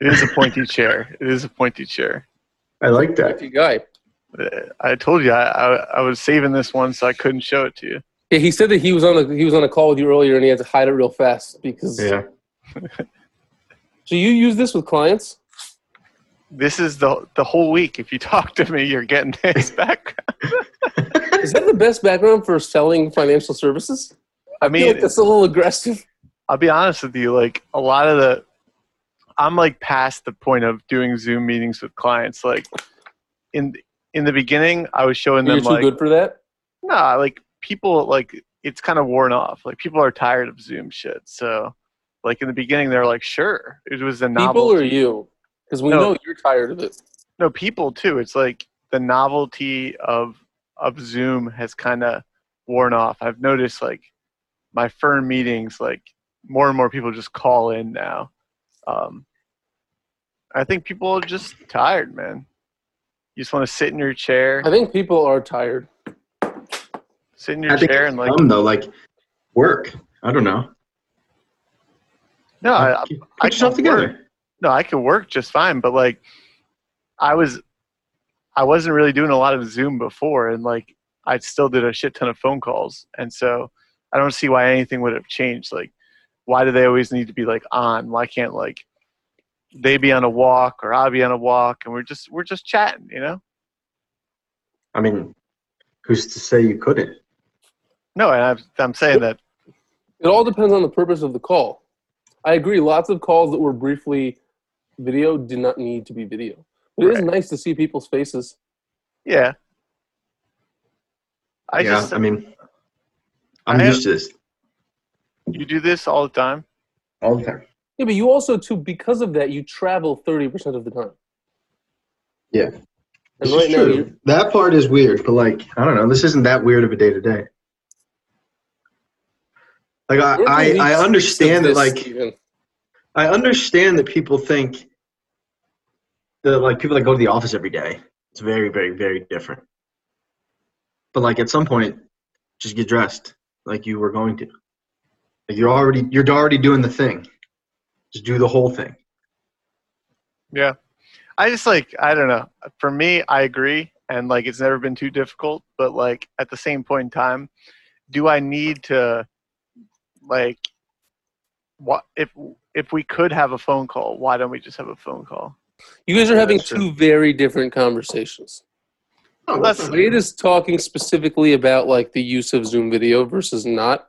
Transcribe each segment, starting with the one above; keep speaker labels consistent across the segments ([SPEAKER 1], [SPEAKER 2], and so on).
[SPEAKER 1] It is a pointy chair. It is a pointy chair.
[SPEAKER 2] I like that.
[SPEAKER 3] Lucky guy.
[SPEAKER 1] I told you I, I, I was saving this one so I couldn't show it to you.
[SPEAKER 3] Yeah, he said that he was on a he was on a call with you earlier and he had to hide it real fast because.
[SPEAKER 2] Yeah.
[SPEAKER 3] So you use this with clients?
[SPEAKER 1] This is the the whole week. If you talk to me, you're getting this background.
[SPEAKER 3] Is that the best background for selling financial services?
[SPEAKER 1] I
[SPEAKER 3] I feel
[SPEAKER 1] mean,
[SPEAKER 3] like that's a little aggressive.
[SPEAKER 1] I'll be honest with you. Like a lot of the, I'm like past the point of doing Zoom meetings with clients. Like in in the beginning, I was showing
[SPEAKER 3] You're
[SPEAKER 1] them
[SPEAKER 3] too
[SPEAKER 1] like,
[SPEAKER 3] good for that.
[SPEAKER 1] nah, like people like it's kind of worn off. Like people are tired of Zoom shit. So, like in the beginning, they're like, sure, it was a novelty.
[SPEAKER 3] People or you? Because we
[SPEAKER 1] No.
[SPEAKER 3] know you're tired of it.
[SPEAKER 1] no people too. It's like the novelty of of Zoom has kind of worn off. I've noticed like my firm meetings, like more and more people just call in now. Um, I think people are just tired, man. You just want to sit in your chair,
[SPEAKER 3] I think people are tired.
[SPEAKER 1] sit in your
[SPEAKER 2] I think
[SPEAKER 1] chair, and like
[SPEAKER 2] some though, like work. I don't know.
[SPEAKER 1] no, I,
[SPEAKER 2] Put
[SPEAKER 1] I
[SPEAKER 2] yourself
[SPEAKER 1] can work.
[SPEAKER 2] together.
[SPEAKER 1] no, I can work just fine, but like I was I wasn't really doing a lot of Zoom before and like I still did a shit ton of phone calls. And so I don't see why anything would have changed. Like why do they always need to be like on? Why can't like they be on a walk or I'll be on a walk and we're just we're just chatting, you know?
[SPEAKER 2] I mean, who's to say you couldn't?
[SPEAKER 1] No, and I'm I'm saying that
[SPEAKER 3] It all depends on the purpose of the call. I agree. Lots of calls that were briefly video did not need to be video. But it is nice to see people's faces.
[SPEAKER 1] yeah. I
[SPEAKER 2] yeah,
[SPEAKER 1] just
[SPEAKER 2] I mean, I'm
[SPEAKER 1] I
[SPEAKER 2] used to this
[SPEAKER 1] you do this all the time.
[SPEAKER 2] all the time.
[SPEAKER 3] Yeah, but you also too because of that you travel thirty percent of the time.
[SPEAKER 2] Yeah.
[SPEAKER 3] And right now
[SPEAKER 2] true.
[SPEAKER 3] you're,
[SPEAKER 2] That part is weird, but like, I don't know. This isn't that weird of a day to day. Like, I,
[SPEAKER 3] we're
[SPEAKER 2] I, I understand that, like,
[SPEAKER 3] this, Steven.
[SPEAKER 2] I understand that people think that, like, people that go to the office every day, it's very, very, very different. But, like, at some point, just get dressed like you were going to. Like, you're already, you're already doing the thing. Just do the whole thing.
[SPEAKER 1] Yeah. I just like I don't know. For me, I agree and like it's never been too difficult, but like at the same point in time, do I need to like what if if we could have a phone call, why don't we just have a phone call?
[SPEAKER 3] you guys are having two very different conversations.
[SPEAKER 2] Oh,
[SPEAKER 1] Let's-
[SPEAKER 3] Wade is talking specifically about like the use of Zoom video versus not,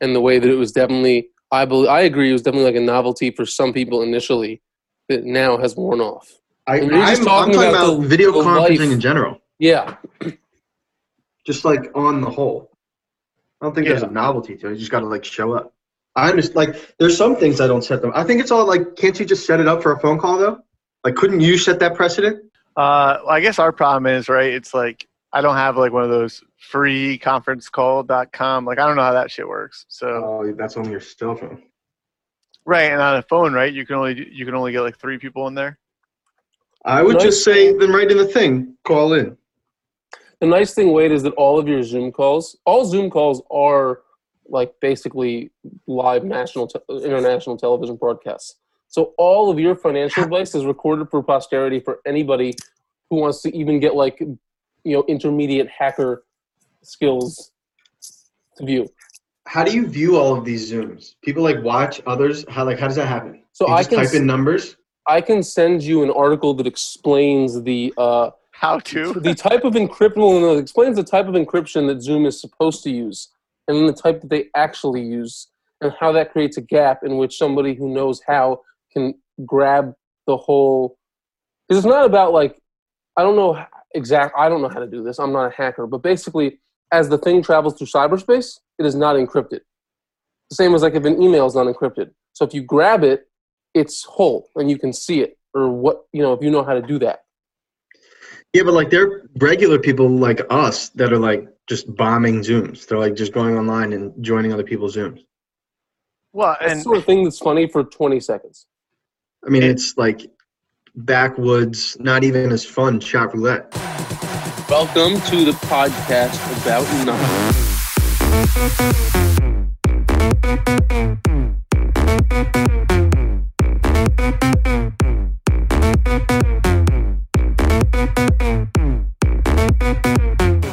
[SPEAKER 3] and the way that it was definitely. I believe I agree. It was definitely like a novelty for some people initially, that now has worn off.
[SPEAKER 2] I, I'm,
[SPEAKER 3] just
[SPEAKER 2] I'm
[SPEAKER 3] talking
[SPEAKER 2] talking
[SPEAKER 3] about
[SPEAKER 2] about,
[SPEAKER 3] the-
[SPEAKER 2] video
[SPEAKER 3] the
[SPEAKER 2] conferencing
[SPEAKER 3] life.
[SPEAKER 2] in general.
[SPEAKER 3] Yeah,
[SPEAKER 2] just like on the whole. I don't think there's a novelty to it. You just got to like show up. I understand. Like, there's some things I don't set them. I think it's all like, can't you just set it up for a phone call though? Like, couldn't you set that precedent?
[SPEAKER 1] Uh I guess our problem is, right, it's like I don't have like one of those free conference call.com. Like I don't know how that shit works. So
[SPEAKER 2] Oh, that's on your cell phone.
[SPEAKER 1] right, and on a phone, right, you can only you can only get like 3 people in there.
[SPEAKER 2] I would
[SPEAKER 3] Nice.
[SPEAKER 2] just say, then right in the thing, call in.
[SPEAKER 3] the nice thing, Wade, is that all of your Zoom calls, all Zoom calls are like basically live national, te- international television broadcasts. So all of your financial advice is recorded for posterity for anybody who wants to even get like, you know, intermediate hacker skills to view.
[SPEAKER 2] How do you view all of these Zooms? People like watch others. How like how does that happen?
[SPEAKER 3] So
[SPEAKER 2] you
[SPEAKER 3] I
[SPEAKER 2] just
[SPEAKER 3] can
[SPEAKER 2] type in numbers.
[SPEAKER 3] I can send you an article that explains the uh,
[SPEAKER 1] How to?
[SPEAKER 3] the type of encryption well, explains the type of encryption that Zoom is supposed to use, and then the type that they actually use, and how that creates a gap in which somebody who knows how can grab the whole. Because it's not about like, I don't know exact. I don't know how to do this. I'm not a hacker, but basically, as the thing travels through cyberspace, it is not encrypted. The same as like if an email is not encrypted. So if you grab it, it's whole and you can see it, or what you know if you know how to do that.
[SPEAKER 2] Yeah, but like they're regular people like us that are like just bombing Zooms. They're like just going online and joining other people's Zooms.
[SPEAKER 1] Well,
[SPEAKER 3] That's
[SPEAKER 1] and
[SPEAKER 3] the sort of thing that's funny for 20 seconds.
[SPEAKER 2] I mean, it's like backwoods, not even as fun Chatroulette.
[SPEAKER 3] Welcome to the podcast about nothing.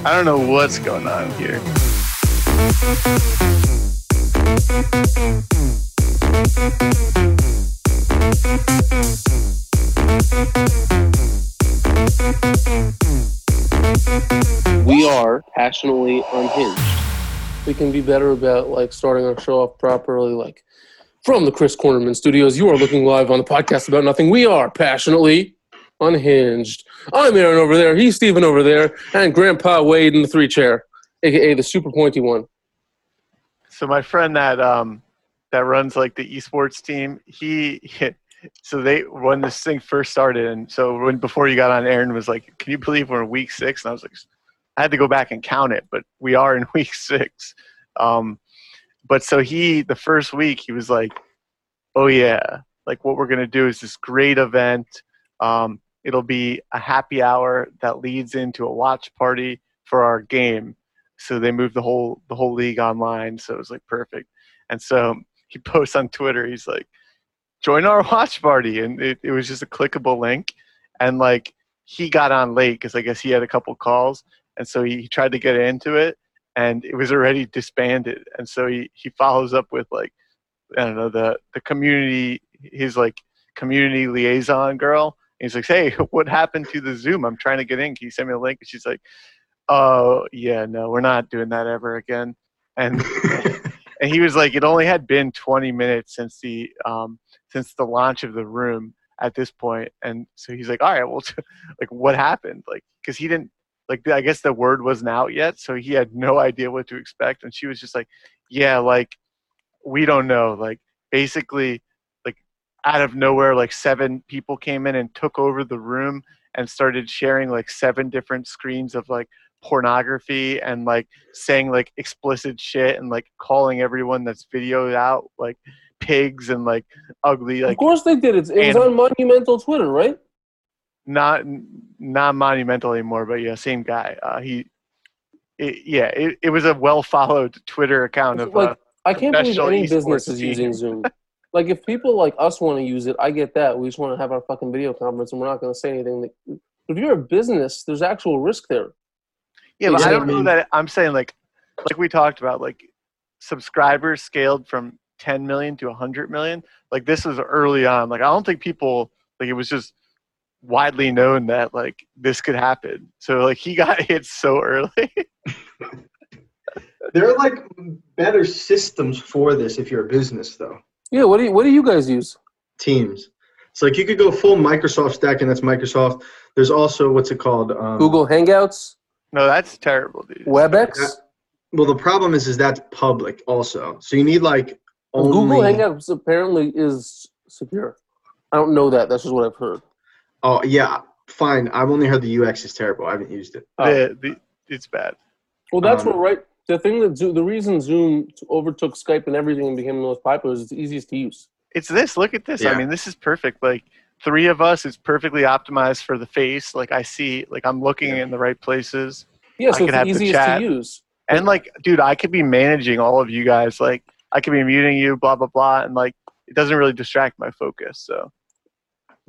[SPEAKER 1] I don't know what's going on here. Thank you.
[SPEAKER 3] We are passionately unhinged. We can be better about like starting our show off properly. Like from the Chris Cornerman Studios, you are looking live on the podcast about nothing. We are passionately unhinged. I'm Aaron over there. He's Steven over there, and Grandpa Wade in the three chair, aka the super pointy one.
[SPEAKER 1] So my friend that um that runs like the esports team, he so they when this thing first started, and so when before you got on, Aaron was like, "Can you believe we're in week six? And I was like, I had to go back and count it, but we are in week six. Um, but so he the first week he was like, "Oh yeah, like what we're gonna do is this great event. Um, it'll be a happy hour that leads into a watch party for our game." So they moved the whole the whole league online, so it was like perfect. And so he posts on Twitter, he's like, "Join our watch party," and it, it was just a clickable link, and like he got on late because I guess he had a couple calls, and so he, he tried to get into it, and it was already disbanded, and so he he follows up with like I don't know the the community his like community liaison girl. And He's like, "Hey, what happened to the Zoom? I'm trying to get in. Can you send me a link?" And she's like, "Oh yeah, no, we're not doing that ever again." And and he was like, "It only had been 20 minutes since the um, since the launch of the room at this point." And so he's like, "All right, well, like what happened? Like because he didn't like I guess the word wasn't out yet, so he had no idea what to expect." And she was just like, "Yeah, like we don't know. Like basically." like out of nowhere like seven people came in and took over the room and started sharing like seven different screens of like pornography and like saying like explicit shit and like calling everyone that's videoed out like pigs and like ugly like
[SPEAKER 3] of course they did. It, it was on Monumental Twitter, right?
[SPEAKER 1] not not monumental anymore but yeah same guy uh he it, yeah it, it was a well followed twitter account of
[SPEAKER 3] Like,
[SPEAKER 1] uh,
[SPEAKER 3] I can't believe any business is
[SPEAKER 1] team.
[SPEAKER 3] using Zoom. like if people like us want to use it, I get that. We just want to have our fucking video conference, and we're not going to say anything. That, if you're a business, there's actual risk there.
[SPEAKER 1] yeah but i don't know that i'm saying like like we talked about like subscribers scaled from 10 million to 100 million like this was early on like i don't think people like it was just widely known that like this could happen so like he got hit so early
[SPEAKER 2] there are like better systems for this if you're a business though.
[SPEAKER 3] Yeah. What do you What do you guys use?
[SPEAKER 2] Teams. It's like you could go full Microsoft stack, and that's Microsoft. There's also what's it called? Um,
[SPEAKER 3] Google Hangouts,
[SPEAKER 1] no that's terrible dude
[SPEAKER 3] WebEx.
[SPEAKER 2] Well, the problem is, is that's public also. So you need like only.
[SPEAKER 3] Google Hangouts apparently is secure. I don't know that. That's just what I've heard.
[SPEAKER 2] Oh yeah, fine. I've only heard the UX is terrible. I haven't used it.
[SPEAKER 3] Oh.
[SPEAKER 1] the, the, it's bad
[SPEAKER 3] Well, that's
[SPEAKER 2] Um,
[SPEAKER 3] what right. The thing that Zoom, the reason Zoom overtook Skype and everything and became the most popular is it's easiest to use.
[SPEAKER 1] it's this look at this i mean this is perfect like three of us is perfectly optimized for the face like i see like i'm looking
[SPEAKER 2] Yeah.
[SPEAKER 1] in the right places
[SPEAKER 3] Yeah,
[SPEAKER 1] I
[SPEAKER 3] so it's
[SPEAKER 1] have
[SPEAKER 3] the
[SPEAKER 1] the
[SPEAKER 3] easiest
[SPEAKER 1] chat.
[SPEAKER 3] to use.
[SPEAKER 1] and like dude i could be managing all of you guys like i could be muting you blah blah blah and like it doesn't really distract my focus so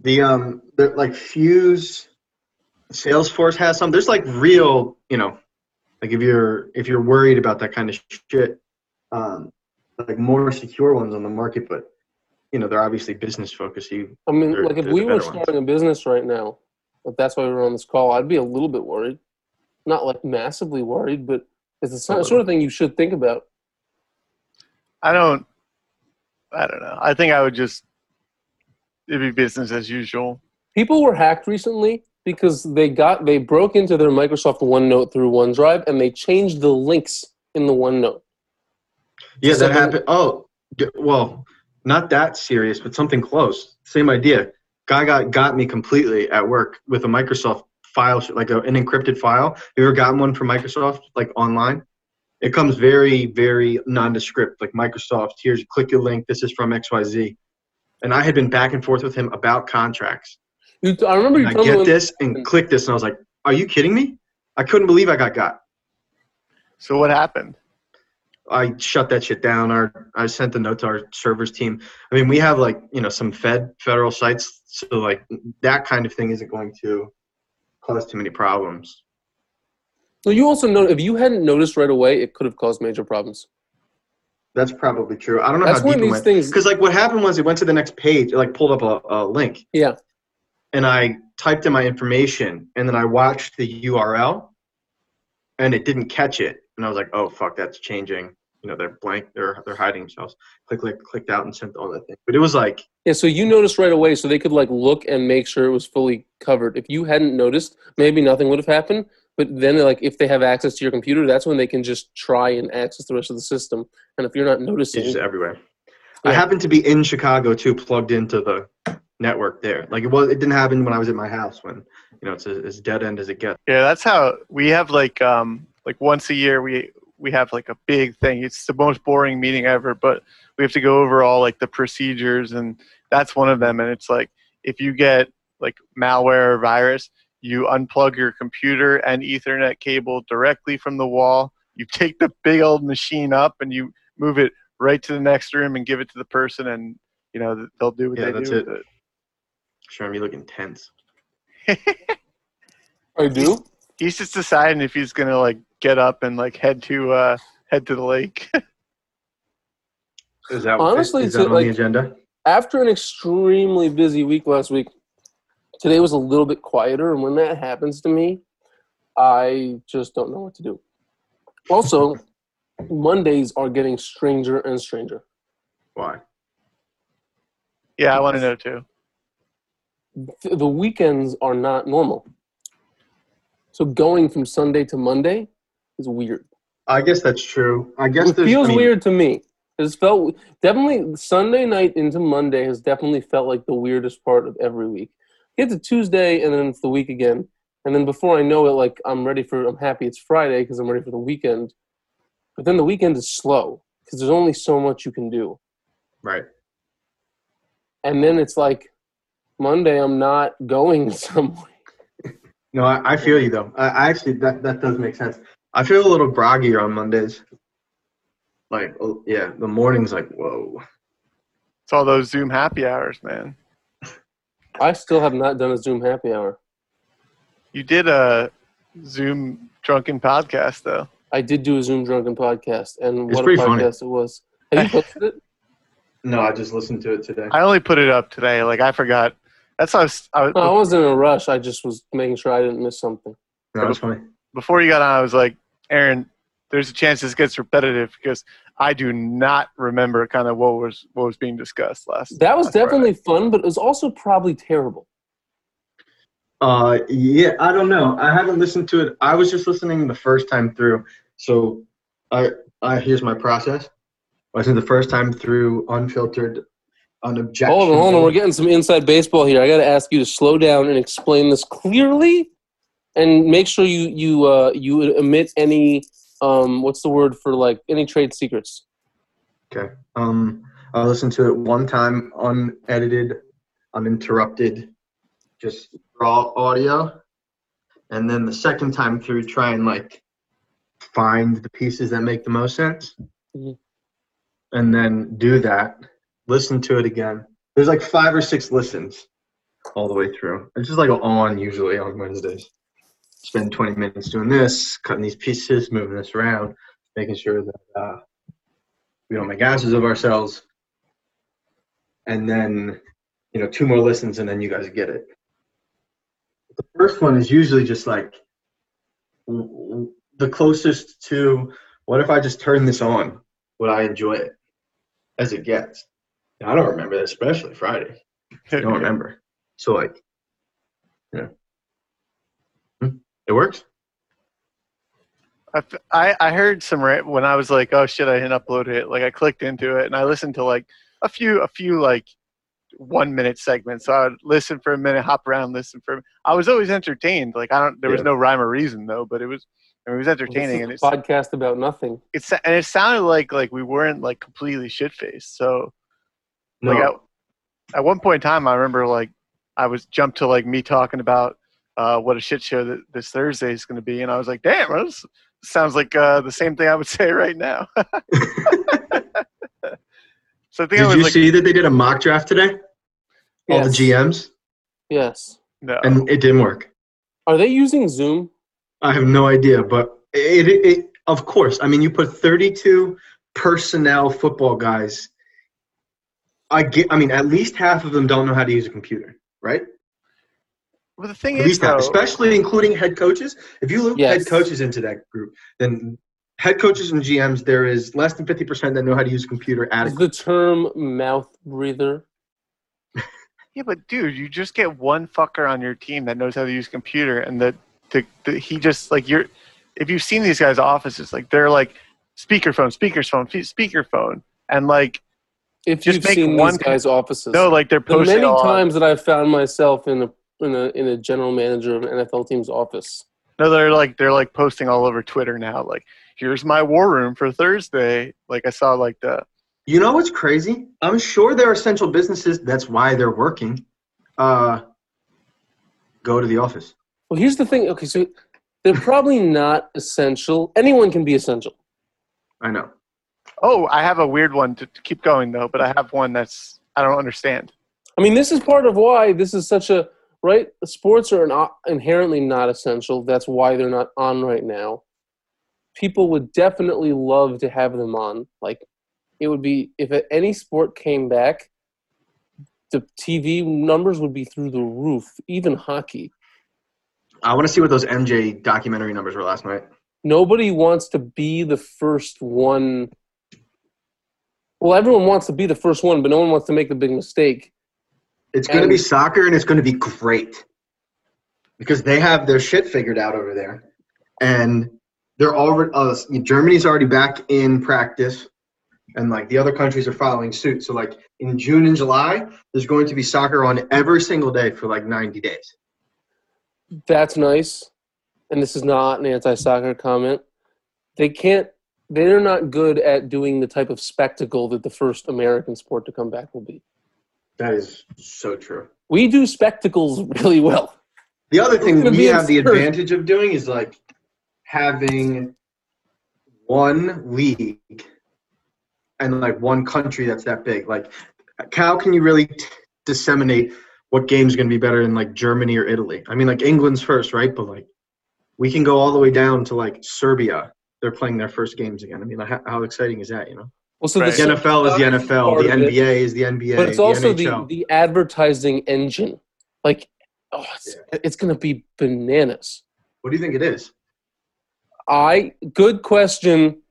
[SPEAKER 2] The um, the, like Fuse, Salesforce has some. There's like real, you know, like if you're if you're worried about that kind of shit, um, like more secure ones on the market, but you know they're obviously business focused. You
[SPEAKER 3] I mean,
[SPEAKER 2] They're-
[SPEAKER 3] like if
[SPEAKER 2] they're
[SPEAKER 3] we were
[SPEAKER 2] better ones.
[SPEAKER 3] starting a business right now, if that's why we were on this call, I'd be a little bit worried. Not like massively worried, but it's the sort sort of thing you should think about.
[SPEAKER 1] I don't i don't know i think i would just it'd be business as usual
[SPEAKER 3] People were hacked recently because they got they broke into their Microsoft OneNote through OneDrive and they changed the links in the OneNote.
[SPEAKER 2] yeah, that happened. Oh, well, not that serious, but something close. Same idea. Guy got got me completely at work with a Microsoft file, like a, an encrypted file. Have you ever gotten one from Microsoft, like online? It comes very, very nondescript, like Microsoft. Here's click your link. This is from XYZ. And I had been back and forth with him about contracts.
[SPEAKER 3] You, I remember you
[SPEAKER 2] I get
[SPEAKER 3] when-
[SPEAKER 2] this and mm. click this, and I was like, "Are you kidding me?" I couldn't believe I got got.
[SPEAKER 1] so what happened
[SPEAKER 2] I shut that shit down. Our I sent a note to our servers team. I mean, we have like you know some Fed federal sites, so like that kind of thing isn't going to cause too many problems.
[SPEAKER 3] Well, you also know if you hadn't noticed right away, it could have caused major problems.
[SPEAKER 2] That's probably true. I don't know
[SPEAKER 3] That's
[SPEAKER 2] how deep it
[SPEAKER 3] these
[SPEAKER 2] went.
[SPEAKER 3] things.
[SPEAKER 2] Because like what happened was it went to the next page, it like pulled up a, a link,
[SPEAKER 3] Yeah,
[SPEAKER 2] and I typed in my information, and then I watched the URL, and it didn't catch it, and I was like, oh fuck, that's changing. You know, they're blank, they're they're hiding themselves. Click, click, clicked out and sent all that thing. But it was like,
[SPEAKER 3] yeah. So you noticed right away, so they could like look and make sure it was fully covered. If you hadn't noticed, maybe nothing would have happened. But then, like, if they have access to your computer, that's when they can just try and access the rest of the system. And if you're not noticing,
[SPEAKER 2] it's just everywhere. I happen to be in Chicago too, plugged into the network there. Like it was, it didn't happen when I was at my house. When you know, it's a, as dead end as it gets.
[SPEAKER 1] Yeah, that's how we have like um like once a year we we have like a big thing. It's the most boring meeting ever, but we have to go over all like the procedures and that's one of them and it's like if you get like malware or virus, you unplug your computer and ethernet cable directly from the wall. You take the big old machine up and you move it right to the next room and give it to the person and you know they'll do what
[SPEAKER 2] Yeah,
[SPEAKER 1] they
[SPEAKER 2] that's
[SPEAKER 1] do
[SPEAKER 2] it.
[SPEAKER 1] with it.
[SPEAKER 2] Sure, you look intense.
[SPEAKER 3] I do.
[SPEAKER 1] He's just deciding if he's gonna like get up and like head to uh head to the lake.
[SPEAKER 2] Is that
[SPEAKER 3] Honestly,
[SPEAKER 2] is that on
[SPEAKER 3] like-
[SPEAKER 2] the agenda?
[SPEAKER 3] After an extremely busy week last week, today was a little bit quieter. And when that happens to me, I just don't know what to do. Also, Mondays are getting stranger and stranger.
[SPEAKER 2] Why?
[SPEAKER 1] yeah, I want to know too.
[SPEAKER 3] th- the weekends are not normal. So going from Sunday to Monday is weird.
[SPEAKER 2] I guess that's true. I guess
[SPEAKER 3] It feels
[SPEAKER 2] I mean,
[SPEAKER 3] weird to me. It's felt definitely Sunday night into Monday has definitely felt like the weirdest part of every week. Get a Tuesday and then it's the week again, and then before I know it, like I'm ready for I'm happy it's Friday because I'm ready for the weekend. But then the weekend is slow because there's only so much you can do,
[SPEAKER 2] Right.
[SPEAKER 3] and then it's like Monday I'm not going somewhere.
[SPEAKER 2] No, I, I feel you though. I, I actually that that does make sense. I feel a little groggier on Mondays. Like, oh, yeah, the morning's like, whoa.
[SPEAKER 1] It's all those Zoom happy hours, man.
[SPEAKER 3] I still have not done a Zoom happy hour.
[SPEAKER 1] You did a Zoom drunken podcast though.
[SPEAKER 3] I did do a Zoom drunken podcast, and
[SPEAKER 2] It's
[SPEAKER 3] what a
[SPEAKER 2] pretty funny.
[SPEAKER 3] podcast it was. Have you posted it?
[SPEAKER 2] No, I just listened to it today.
[SPEAKER 1] I only put it up today. Like I forgot. That's how I was, I was
[SPEAKER 3] No, I wasn't in a rush. I just was making sure I didn't miss something.
[SPEAKER 2] No, it's funny.
[SPEAKER 1] before you got on. I was like, Aaron, there's a chance this gets repetitive because I do not remember kind of what was what was being discussed last.
[SPEAKER 3] That was
[SPEAKER 1] last Friday.
[SPEAKER 3] definitely fun, but it was also probably terrible.
[SPEAKER 2] Uh, yeah, I don't know. I haven't listened to it. I was just listening the first time through. So, I, I here's my process. I listened the first time through unfiltered, unobjectionable.
[SPEAKER 3] Hold on, hold on. We're getting some inside baseball here. I got to ask you to slow down and explain this clearly, and make sure you you uh, you omit any um what's the word for like any trade secrets.
[SPEAKER 2] Okay. Um, I listened to it one time, unedited, uninterrupted, just raw audio, and then the second time through, try and like find the pieces that make the most sense,
[SPEAKER 3] Mhm.
[SPEAKER 2] and then do that. Listen to it again. There's like five or six listens all the way through. It's just like on usually on Wednesdays. Spend 20 minutes doing this, cutting these pieces, moving this around, making sure that uh, we don't make asses of ourselves. And then, you know, two more listens and then you guys get it. The first one is usually just like the closest to what if I just turn this on? Would I enjoy it as it gets? I don't remember that, especially Friday. I don't remember. So, like, yeah. It works?
[SPEAKER 1] I heard some when I was like, oh shit, I didn't upload it. Like I clicked into it and I listened to like a few a few like one minute segments. So I would listen for a minute, hop around, listen for. I was always entertained. Like I don't. There was
[SPEAKER 2] Yeah.
[SPEAKER 1] no rhyme or reason though, but it was I mean, it was
[SPEAKER 3] This
[SPEAKER 1] entertaining
[SPEAKER 3] is
[SPEAKER 1] and
[SPEAKER 3] a
[SPEAKER 1] it's
[SPEAKER 3] podcast about nothing.
[SPEAKER 1] it's and it sounded like like we weren't like completely shit faced. So like at, at one point in time, I remember like I was jumped to like me talking about uh, what a shit show that this Thursday is going to be, and I was like, damn, this sounds like uh, the same thing I would say right now. so I think I
[SPEAKER 2] Did
[SPEAKER 1] was
[SPEAKER 2] you
[SPEAKER 1] like,
[SPEAKER 2] see that they did a mock draft today? All the GMs?
[SPEAKER 3] Yes.
[SPEAKER 1] no.
[SPEAKER 2] And it didn't work.
[SPEAKER 3] Are they using Zoom?
[SPEAKER 2] I have no idea, but it, it, it of course. I mean, you put 32 personnel football guys. I get. I mean, at least half of them don't know how to use a computer, right?
[SPEAKER 1] Well, the thing
[SPEAKER 2] At
[SPEAKER 1] is,
[SPEAKER 2] least half,
[SPEAKER 1] though,
[SPEAKER 2] especially including head coaches. If you loop
[SPEAKER 3] Yes.
[SPEAKER 2] head coaches into that group, then head coaches and GMs, there is less than 50% that know how to use a computer
[SPEAKER 3] Is the term mouth breather?
[SPEAKER 1] yeah, but dude, you just get one fucker on your team that knows how to use a computer, and that the, the he just like you're. If you've seen these guys' offices, like they're like speakerphone, speakerphone, fe- speakerphone, and like
[SPEAKER 3] If
[SPEAKER 1] Just
[SPEAKER 3] you've
[SPEAKER 1] make
[SPEAKER 3] seen
[SPEAKER 1] one
[SPEAKER 3] these guys' offices,
[SPEAKER 1] no, like they're
[SPEAKER 3] the
[SPEAKER 1] posting
[SPEAKER 3] many
[SPEAKER 1] all on-
[SPEAKER 3] times that I've found myself in a in a in a general manager of an NFL team's office.
[SPEAKER 1] No, they're like they're like posting all over Twitter now. Like, here's my war room for Thursday. Like I saw like the
[SPEAKER 2] You know what's crazy? I'm sure there are essential businesses. That's why they're working. Uh, go to the office.
[SPEAKER 3] Well, here's the thing. Okay, so they're probably not essential. Anyone can be essential.
[SPEAKER 2] I know.
[SPEAKER 1] oh, I have a weird one to, to keep going though, but I have one that's I don't understand.
[SPEAKER 3] I mean, this is part of why this is such a right. Sports are not inherently not essential. That's why they're not on right now. People would definitely love to have them on. Like, it would be if any sport came back, the TV numbers would be through the roof. Even hockey.
[SPEAKER 2] I want to see what those MJ documentary numbers were last night.
[SPEAKER 3] Nobody wants to be the first one. Well, everyone wants to be the first one, but no one wants to make the big mistake.
[SPEAKER 2] It's going to be soccer, and it's going to be great because they have their shit figured out over there, and they're already. Uh, Germany's already back in practice, and like the other countries are following suit. So like in June and July, there's going to be soccer on every single day for like 90 days.
[SPEAKER 3] That's nice. And this is not an anti soccer comment. They can't, they're not good at doing the type of spectacle that the first American sport to come back will be.
[SPEAKER 2] That is so true.
[SPEAKER 3] We do spectacles really well.
[SPEAKER 2] The other thing we
[SPEAKER 3] be
[SPEAKER 2] have the advantage of doing is like having one league and like one country that's that big. Like, how can you really t- disseminate what game's going to be better in like Germany or Italy? I mean, like England's first, right? But like, we can go all the way down to like Serbia. They're playing their first games again. I mean, like, how, how exciting is that? You know,
[SPEAKER 3] Well, so
[SPEAKER 1] Right.
[SPEAKER 2] the
[SPEAKER 3] the,
[SPEAKER 2] NFL is the NFL, the. NBA is the NBA,
[SPEAKER 3] but it's
[SPEAKER 2] the
[SPEAKER 3] also the,
[SPEAKER 2] NHL.
[SPEAKER 3] the advertising engine. Like, oh, it's, it's going to be bananas.
[SPEAKER 2] what do you think it is?
[SPEAKER 3] I good question.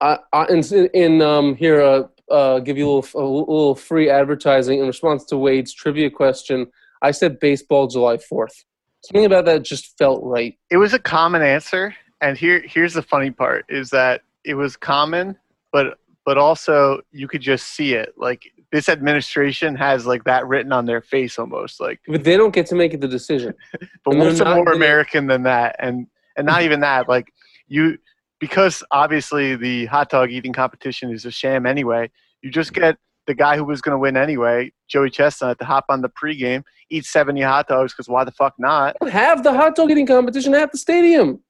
[SPEAKER 3] I, I in, in um here uh, uh give you a little, a little free advertising in response to Wade's trivia question. I said baseball July fourth. Something about that just felt right.
[SPEAKER 1] It was a common answer, and here here's the funny part is that it was common, but but also you could just see it. Like this administration has like that written on their face almost. Like,
[SPEAKER 3] But they don't get to make the decision.
[SPEAKER 1] but what's more
[SPEAKER 3] gonna-
[SPEAKER 1] American than that? And and not even that. Like you, because obviously the hot dog eating competition is a sham anyway. You just get the guy who was going to win anyway, Joey Chestnut, to hop on the pregame, eat 70 hot dogs because why the fuck not?
[SPEAKER 3] Have the hot dog eating competition at the stadium.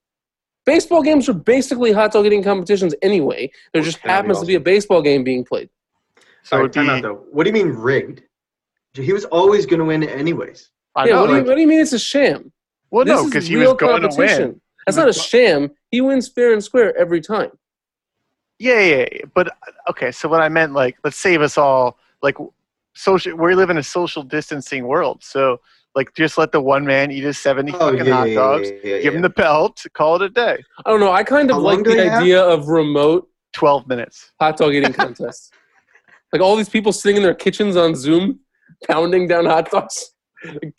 [SPEAKER 3] Baseball games are basically hot dog eating competitions anyway. There just
[SPEAKER 2] That'd be
[SPEAKER 3] happens to be a baseball game being played.
[SPEAKER 1] So
[SPEAKER 2] All right, time out though. What do you mean rigged? He was always going to win anyways.
[SPEAKER 1] I
[SPEAKER 3] yeah,
[SPEAKER 1] know,
[SPEAKER 3] what, do you, what do you mean it's a sham?
[SPEAKER 1] well,
[SPEAKER 3] This
[SPEAKER 1] no,
[SPEAKER 3] is
[SPEAKER 1] because he
[SPEAKER 3] real
[SPEAKER 1] was going to win.
[SPEAKER 3] That's not a sham. He wins fair and square every time.
[SPEAKER 1] Yeah, yeah, yeah. But okay, so what I meant, like, let's save us all. Like, social. We live in a social distancing world, so like, just let the one man eat his seventy fucking hot dogs. Give him the belt. Call it a day.
[SPEAKER 3] I don't know. I kind of
[SPEAKER 2] How
[SPEAKER 3] like the
[SPEAKER 2] they have?
[SPEAKER 3] idea of remote
[SPEAKER 1] Twelve minutes.
[SPEAKER 3] hot dog eating contests. like all these people sitting in their kitchens on Zoom, pounding down hot dogs.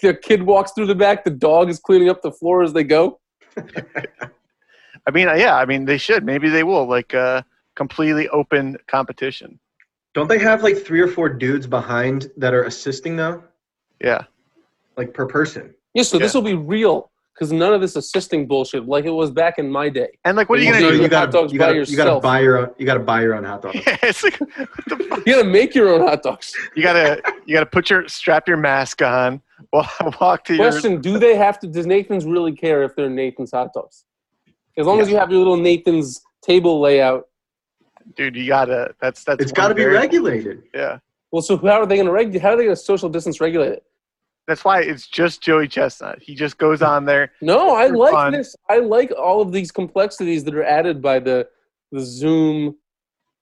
[SPEAKER 3] The kid walks through the back. The dog is cleaning up the floor as they go.
[SPEAKER 1] I mean, uh, yeah. I mean, they should. Maybe they will. Like, uh, completely open competition.
[SPEAKER 2] Don't they have like three or four dudes behind that are assisting though,
[SPEAKER 1] Yeah.
[SPEAKER 2] Like per person?
[SPEAKER 3] Yeah, so
[SPEAKER 1] Yeah.
[SPEAKER 3] this will be real because none of this assisting bullshit like it was back in my day.
[SPEAKER 1] And like, what are you gonna do?
[SPEAKER 3] you hot dogs
[SPEAKER 2] you
[SPEAKER 3] by
[SPEAKER 2] gotta, you gotta buy your own, you gotta buy your own hot dogs.
[SPEAKER 1] Yeah, it's like, what the fuck?
[SPEAKER 3] You gotta make your own hot dogs.
[SPEAKER 1] You gotta, you gotta put your strap your mask on. Walk, walk to your.
[SPEAKER 3] Question: Do they have to? Does Nathan's really care if they're Nathan's hot dogs? As long as you have your little Nathan's table layout.
[SPEAKER 1] Dude, you gotta. That's that's.
[SPEAKER 2] It's got to be regulated.
[SPEAKER 1] Yeah.
[SPEAKER 3] Well, so how are they going to regulate? How are they going to social distance regulate it?
[SPEAKER 1] That's why it's just Joey Chestnut. He just goes on there.
[SPEAKER 3] No, I like
[SPEAKER 1] fun.
[SPEAKER 3] this. I like all of these complexities that are added by the the Zoom.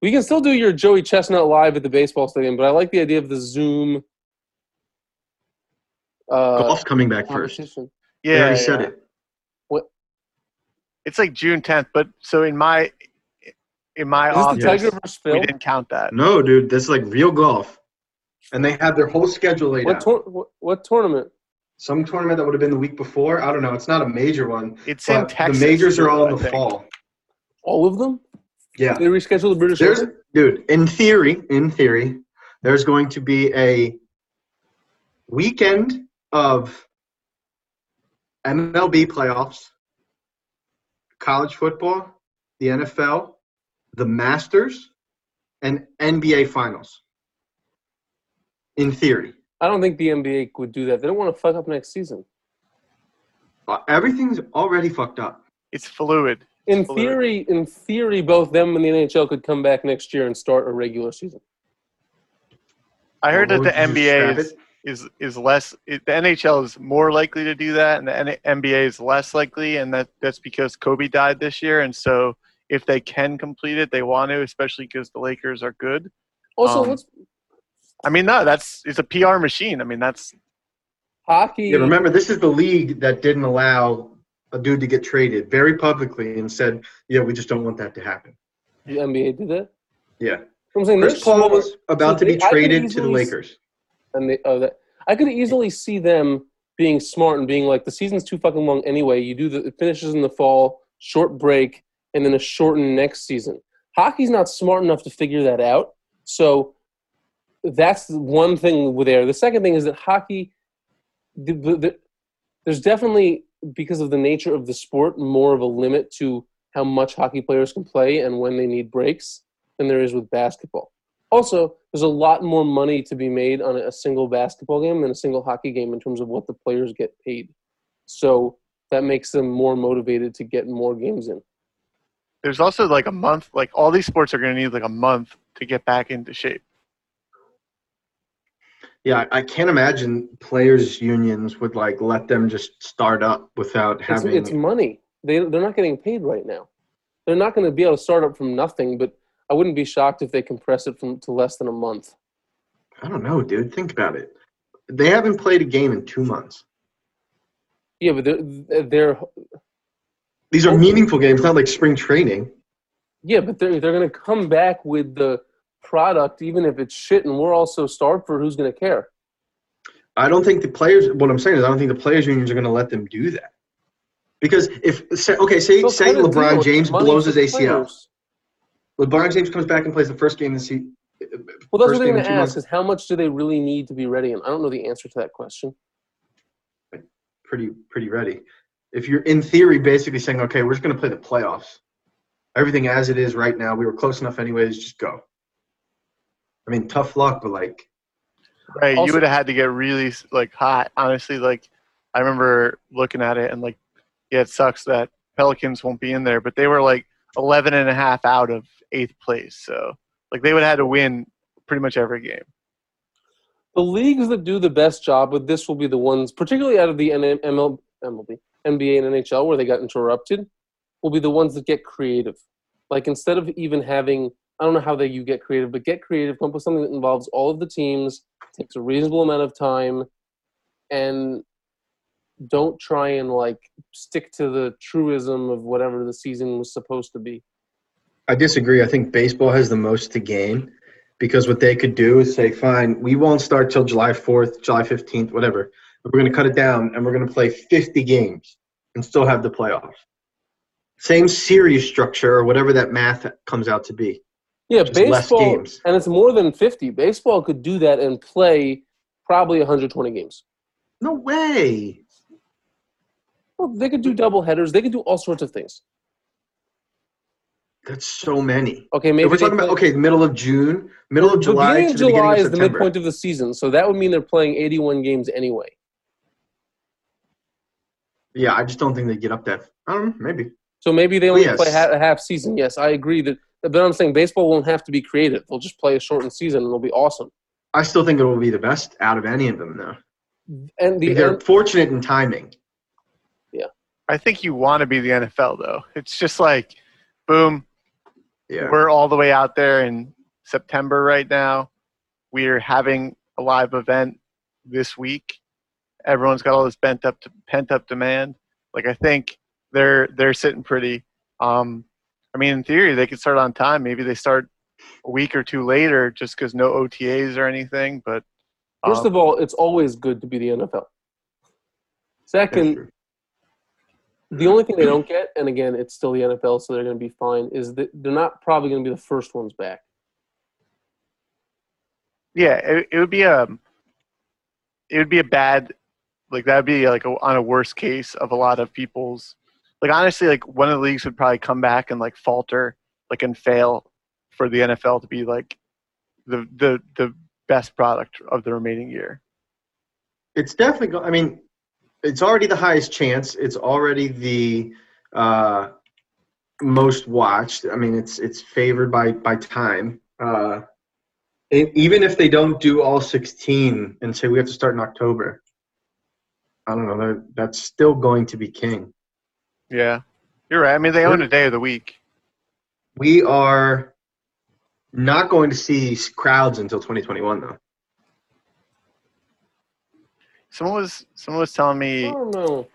[SPEAKER 3] We can still do your Joey Chestnut live at the baseball stadium, but I like the idea of the Zoom. Uh,
[SPEAKER 2] Golf's coming back first.
[SPEAKER 3] competition.
[SPEAKER 2] They
[SPEAKER 1] Yeah,
[SPEAKER 2] already
[SPEAKER 1] yeah.
[SPEAKER 2] said it.
[SPEAKER 1] It's like June 10th, but so in my in my
[SPEAKER 3] Is this
[SPEAKER 1] office,
[SPEAKER 3] the Tiger
[SPEAKER 1] we didn't count that.
[SPEAKER 2] No, dude, this is like real golf. And they have their whole schedule laid
[SPEAKER 3] What,
[SPEAKER 2] out.
[SPEAKER 3] tour- what, what tournament?
[SPEAKER 2] Some tournament that would have been the week before. I don't know. It's not a major one.
[SPEAKER 1] It's in Texas.
[SPEAKER 2] the majors are all in the fall.
[SPEAKER 3] All of them?
[SPEAKER 2] Yeah.
[SPEAKER 3] They rescheduled the British
[SPEAKER 2] There's
[SPEAKER 3] Open?
[SPEAKER 2] dude, in theory, in theory, there's going to be a weekend of MLB playoffs, college football, the NFL, the Masters, and NBA finals. In theory.
[SPEAKER 3] I don't think the NBA would do that. They don't want to fuck up next season.
[SPEAKER 2] Uh, Everything's already fucked up.
[SPEAKER 1] It's fluid.
[SPEAKER 3] In
[SPEAKER 1] Fluid.
[SPEAKER 3] theory, in theory, both them and the NHL could come back next year and start a regular season.
[SPEAKER 1] I heard
[SPEAKER 2] Well,
[SPEAKER 1] that the
[SPEAKER 2] would you just
[SPEAKER 1] NBA
[SPEAKER 2] scrap
[SPEAKER 1] is,
[SPEAKER 2] it?
[SPEAKER 1] is is less. It, the NHL is more likely to do that, and the N- NBA is less likely, and that that's because Kobe died this year, and so if they can complete it, they want to, especially because the Lakers are good.
[SPEAKER 3] Also,
[SPEAKER 1] Um,
[SPEAKER 3] let's
[SPEAKER 1] I mean, no, that's it's a PR machine. I mean, that's
[SPEAKER 3] hockey.
[SPEAKER 2] Yeah, remember, this is the league that didn't allow a dude to get traded very publicly and said, yeah, we just don't want that to happen.
[SPEAKER 3] the NBA did that.
[SPEAKER 2] Yeah.
[SPEAKER 3] I'm saying
[SPEAKER 2] Chris
[SPEAKER 3] they're
[SPEAKER 2] Paul
[SPEAKER 3] smart.
[SPEAKER 2] was about
[SPEAKER 3] So
[SPEAKER 2] to be
[SPEAKER 3] they- I could
[SPEAKER 2] traded to the Lakers.
[SPEAKER 3] and they oh that I could easily see them being smart and being like the season's too fucking long anyway. You do the it finishes in the fall, short break, and then a shortened next season. Hockey's not smart enough to figure that out. So that's one thing there. The second thing is that hockey, the, the, the, there's definitely because of the nature of the sport more of a limit to how much hockey players can play and when they need breaks than there is with basketball. Also, there's a lot more money to be made on a single basketball game than a single hockey game in terms of what the players get paid. So that makes them more motivated to get more games in.
[SPEAKER 1] there's also like a month. Like all these sports are going to need like a month to get back into shape.
[SPEAKER 2] Yeah, I can't imagine players' unions would like let them just start up without
[SPEAKER 3] It's,
[SPEAKER 2] having.
[SPEAKER 3] it's money. They they're not getting paid right now. They're not going to be able to start up from nothing. But I wouldn't be shocked if they compress it from to less than a month.
[SPEAKER 2] I don't know, dude. Think about it. They haven't played a game in two months.
[SPEAKER 3] Yeah, but they're, they're
[SPEAKER 2] These are meaningful games, not like spring training.
[SPEAKER 3] yeah, but they're they're going to come back with the product, even if it's shit, and we're also starved for who's going to care.
[SPEAKER 2] I don't think the players. What I'm saying is, I don't think the players' unions are going to let them do that. Because if say, okay, say
[SPEAKER 3] They'll
[SPEAKER 2] say
[SPEAKER 3] cut a deal.
[SPEAKER 2] LeBron James blows his ACL,
[SPEAKER 3] players.
[SPEAKER 2] LeBron James comes back and plays the first game this season.
[SPEAKER 3] Well, that's what I'm going to ask: is how much do they really need to be ready? And I don't know the answer to that question.
[SPEAKER 2] pretty pretty ready. If you're in theory basically saying, okay, we're just going to play the playoffs, everything as it is right now, we were close enough anyways, just go. I mean, tough luck, but like,
[SPEAKER 1] Right.
[SPEAKER 3] Also-
[SPEAKER 1] you would have had to get really like hot. Honestly, like I remember looking at it and like, yeah, it sucks that Pelicans won't be in there, but they were like 11 and a half out of eighth place. So like they would have had to win pretty much every game.
[SPEAKER 3] The leagues that do the best job with this will be the ones, particularly out of the N- MLB, NBA, and NHL, where they got interrupted, will be the ones that get creative. Like instead of even having, I don't know how they you get creative, but get creative. Come up with something that involves all of the teams, takes a reasonable amount of time, and don't try and like stick to the truism of whatever the season was supposed to be.
[SPEAKER 2] I disagree. I think baseball has the most to gain because what they could do is say, fine, we won't start till July 4th, July 15th, whatever. But we're going to cut it down and we're going to play 50 games and still have the playoffs. Same series structure or whatever that math comes out to be.
[SPEAKER 3] Yeah,
[SPEAKER 2] Just
[SPEAKER 3] baseball, and it's more than fifty. Baseball could do that and play probably 120 games.
[SPEAKER 2] No way.
[SPEAKER 3] Well, they could do double headers. They could do all sorts of things.
[SPEAKER 2] That's so many.
[SPEAKER 3] Okay, maybe
[SPEAKER 2] if we're talking about okay, middle of June, middle of July
[SPEAKER 3] beginning of
[SPEAKER 2] the beginning
[SPEAKER 3] July
[SPEAKER 2] of
[SPEAKER 3] is the midpoint of the season, so that would mean they're playing 81 games anyway.
[SPEAKER 2] yeah, I just don't think they get up that. I don't know, maybe.
[SPEAKER 3] So maybe they only
[SPEAKER 2] Yes.
[SPEAKER 3] play a half season. Yes, I agree that. But I'm saying baseball won't have to be creative. They'll just play a shortened season and it'll be awesome.
[SPEAKER 2] I still think it will be the best out of any of them, though.
[SPEAKER 3] and the
[SPEAKER 2] they're
[SPEAKER 3] and-
[SPEAKER 2] fortunate in timing.
[SPEAKER 1] Yeah, I think you want to be the NFL though. It's just like, boom,
[SPEAKER 2] Yeah.
[SPEAKER 1] we're all the way out there in September right now. We're having a live event this week. Everyone's got all this pent up pent up demand. Like I think they're they're sitting pretty. Um, I mean, in theory, they could start on time. Maybe they start a week or two later, just because no OTAs or anything. But
[SPEAKER 3] First
[SPEAKER 1] um,
[SPEAKER 3] of all, it's always good to be the NFL. Second, the only thing they don't get, and again, it's still the NFL, so they're going to be fine, is that they're not probably going to be the first ones back.
[SPEAKER 1] yeah, it, it would be a it would be a bad like that would be like a, on a worst case of a lot of people's like honestly like one of the leagues would probably come back and like falter like and fail for the NFL to be like the the the best product of the remaining year.
[SPEAKER 2] It's definitely. Go- I mean, it's already the highest chance. It's already the uh, most watched. I mean, it's it's favored by by time. Uh, e- even if they don't do all 16 and say we have to start in October, I don't know. That's still going to be king.
[SPEAKER 1] Yeah, you're right. I mean, they own a day of the week.
[SPEAKER 2] We are not going to see crowds until 2021, though.
[SPEAKER 1] Someone was someone was telling
[SPEAKER 3] I
[SPEAKER 1] me
[SPEAKER 3] don't know.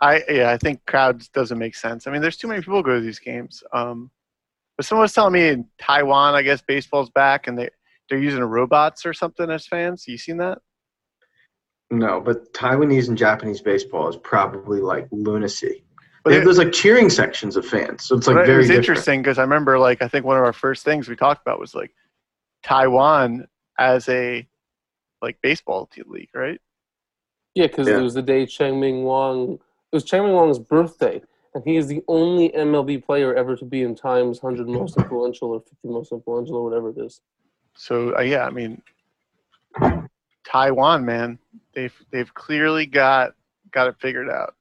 [SPEAKER 1] I yeah, I think crowds doesn't make sense. I mean, there's too many people go to these games. Um, but someone was telling me in Taiwan, I guess baseball's back, and they they're using robots or something as fans. You seen that?
[SPEAKER 2] No, but Taiwanese and Japanese baseball is probably like lunacy.
[SPEAKER 1] But
[SPEAKER 2] There-
[SPEAKER 1] it-
[SPEAKER 2] There's like cheering sections of fans, so it's like very
[SPEAKER 1] it was
[SPEAKER 2] different.
[SPEAKER 1] interesting because I remember like I think one of our first things we talked about was like Taiwan as a like baseball te- league, right?
[SPEAKER 3] Yeah, because
[SPEAKER 2] Yeah.
[SPEAKER 3] it was the day Chien-Ming Wang. It was Chien-Ming Wang's birthday, and he is the only MLB player ever to be in Time's 100 most influential or 50 most influential or whatever it is.
[SPEAKER 1] So uh, yeah, I mean Taiwan, man, they've they've clearly got got it figured out.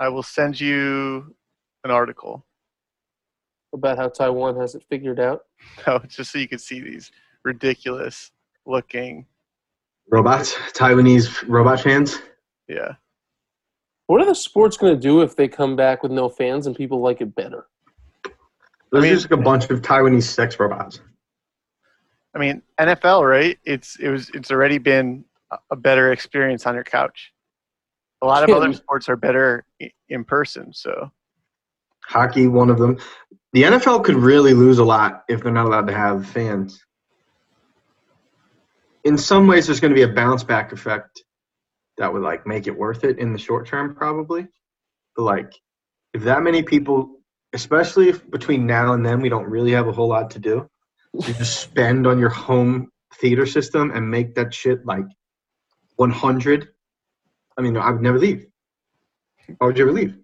[SPEAKER 1] I will send you an article.
[SPEAKER 3] About how Taiwan has it figured out.
[SPEAKER 1] No, just so you can see these ridiculous looking.
[SPEAKER 2] Robots, Taiwanese robot fans.
[SPEAKER 1] Yeah.
[SPEAKER 3] What are the sports going to do if they come back with no fans and people like it better?
[SPEAKER 2] There's
[SPEAKER 1] mean-
[SPEAKER 2] just like a bunch of Taiwanese sex robots.
[SPEAKER 1] I mean, NFL, right? It's it was it's already been a- a better experience on your couch. A lot of other sports are better in person. So
[SPEAKER 2] Hockey, one of them. The NFL could really lose a lot if they're not allowed to have fans. In some ways, there's going to be a bounce back effect that would like make it worth it in the short term, probably. But like, if that many people, especially if between now and then we don't really have a whole lot to do, you just spend on your home theater system and make that shit like 100. I mean, I would never leave. Why would you ever leave?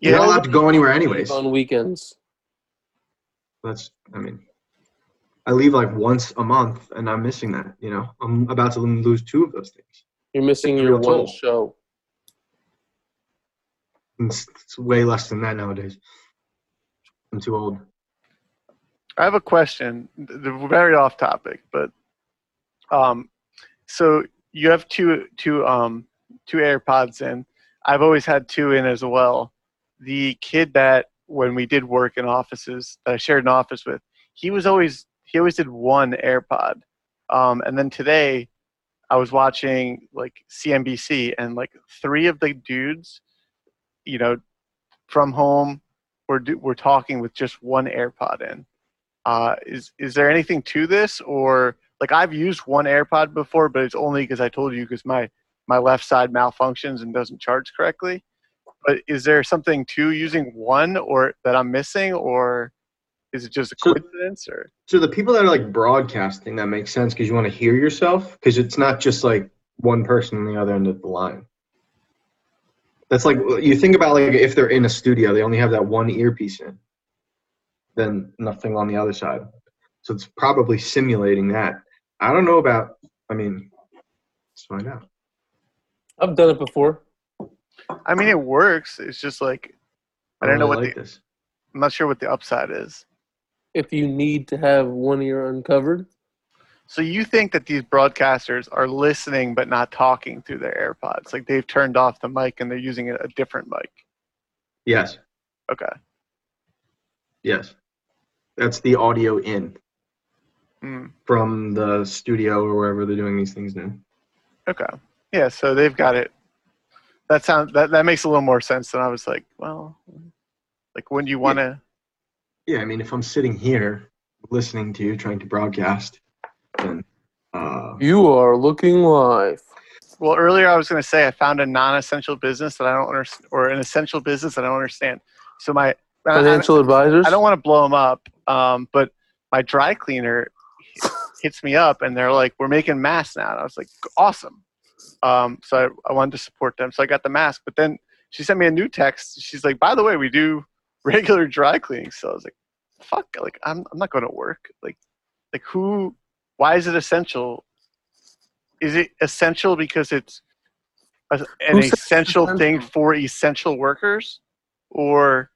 [SPEAKER 2] You're not
[SPEAKER 1] yeah,
[SPEAKER 2] allowed to go anywhere anyways.
[SPEAKER 3] On weekends.
[SPEAKER 2] That's, I mean, I leave like once a month, and I'm missing that. You know, I'm about to lose two of those things.
[SPEAKER 3] You're missing your one
[SPEAKER 2] toll.
[SPEAKER 3] show.
[SPEAKER 2] It's, it's way less than that nowadays. I'm too old.
[SPEAKER 1] I have a question. th- th- Very off topic, but um, so you have two two um two AirPods in. I've always had two in as well. The kid that when we did work in offices that I shared an office with, he was always he always did one AirPod. Um, and then today, I was watching like CNBC, and like three of the dudes, you know, from home, were were talking with just one AirPod in. Uh, is is there anything to this, or like I've used one AirPod before, but it's only because I told you because my my left side malfunctions and doesn't charge correctly. But is there something to using one, or that I'm missing, or is it just a
[SPEAKER 2] So-
[SPEAKER 1] coincidence? Or
[SPEAKER 2] So the people that are like broadcasting, that makes sense because you want to hear yourself because it's not just like one person on the other end of the line. That's like you think about like if they're in a studio, they only have that one earpiece in, then nothing on the other side. So it's probably simulating that. I don't know about. I mean, let's find out.
[SPEAKER 3] I've done it before.
[SPEAKER 1] I mean, it works. It's just like I don't know what
[SPEAKER 2] like
[SPEAKER 1] the,
[SPEAKER 2] this.
[SPEAKER 1] I'm not sure what the upside is.
[SPEAKER 3] If you need to have one ear uncovered,
[SPEAKER 1] So you think that these broadcasters are listening but not talking through their AirPods? Like they've turned off the mic and they're using a a different mic.
[SPEAKER 2] Yes.
[SPEAKER 1] Okay.
[SPEAKER 2] Yes. That's the audio in
[SPEAKER 1] Hmm.
[SPEAKER 2] from the studio or wherever they're doing these things now.
[SPEAKER 1] Okay. Yeah, so they've got it. That sounds that that makes a little more sense than I was like, well, like when do you want to
[SPEAKER 2] Yeah, I mean, if I'm sitting here listening to you trying to broadcast, then uh,
[SPEAKER 3] You are looking live.
[SPEAKER 1] Well, earlier I was going to say I found a non-essential business that I don't understand, or an essential business that I don't understand. So my I- I-
[SPEAKER 3] Financial advisors.
[SPEAKER 1] I don't want to blow them up, um, but my dry cleaner hits me up and they're like, "We're making masks now." And I was like, "Awesome!" Um, so I, I wanted to support them, so I got the mask. But then she sent me a new text. She's like, "By the way, we do regular dry cleaning." So I was like, "Fuck!" Like I'm I'm not going to work. Like like who? Why is it essential? Is it essential because it's a, an essential thing for essential workers, or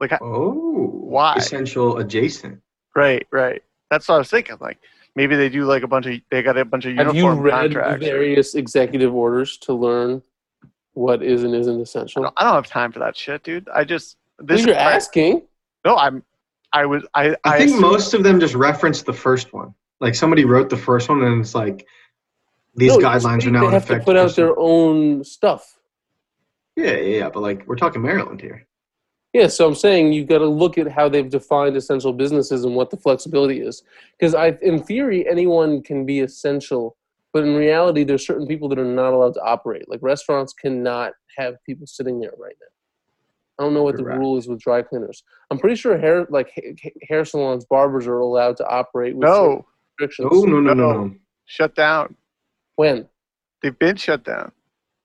[SPEAKER 1] like
[SPEAKER 2] oh,
[SPEAKER 1] Why?
[SPEAKER 2] essential adjacent?
[SPEAKER 1] Right, right. That's what I was thinking. Like maybe they do like a bunch of they got a bunch of uniform
[SPEAKER 3] Have you
[SPEAKER 1] uniform
[SPEAKER 3] read the
[SPEAKER 1] contracts.
[SPEAKER 3] various executive orders to learn what is and isn't
[SPEAKER 1] I
[SPEAKER 3] essential?
[SPEAKER 1] don't, I don't have time for that shit, dude. I just
[SPEAKER 3] Well,
[SPEAKER 1] this
[SPEAKER 3] you're
[SPEAKER 1] is my-
[SPEAKER 3] asking.
[SPEAKER 1] No, I'm. I was. I.
[SPEAKER 2] I think
[SPEAKER 1] assume-
[SPEAKER 2] most of them just reference the first one. Like somebody wrote the first one, and it's like these
[SPEAKER 3] No,
[SPEAKER 2] guidelines are now
[SPEAKER 3] They
[SPEAKER 2] in
[SPEAKER 3] have to put out
[SPEAKER 2] some-
[SPEAKER 3] their own stuff.
[SPEAKER 2] Yeah, yeah, yeah, but like we're talking Maryland here.
[SPEAKER 3] Yeah, so I'm saying you've got to look at how they've defined essential businesses and what the flexibility is. Because I, in theory, anyone can be essential, but in reality, there's certain people that are not allowed to operate. Like restaurants cannot have people sitting there right now. I don't know what the
[SPEAKER 2] Correct.
[SPEAKER 3] rule is with dry cleaners. I'm pretty sure hair, like ha- ha- hair salons, barbers are allowed to operate with
[SPEAKER 1] No,
[SPEAKER 3] restrictions.
[SPEAKER 2] Oh no, no, no,
[SPEAKER 1] No.
[SPEAKER 2] no.
[SPEAKER 1] shut down.
[SPEAKER 3] When?
[SPEAKER 1] They've been shut down.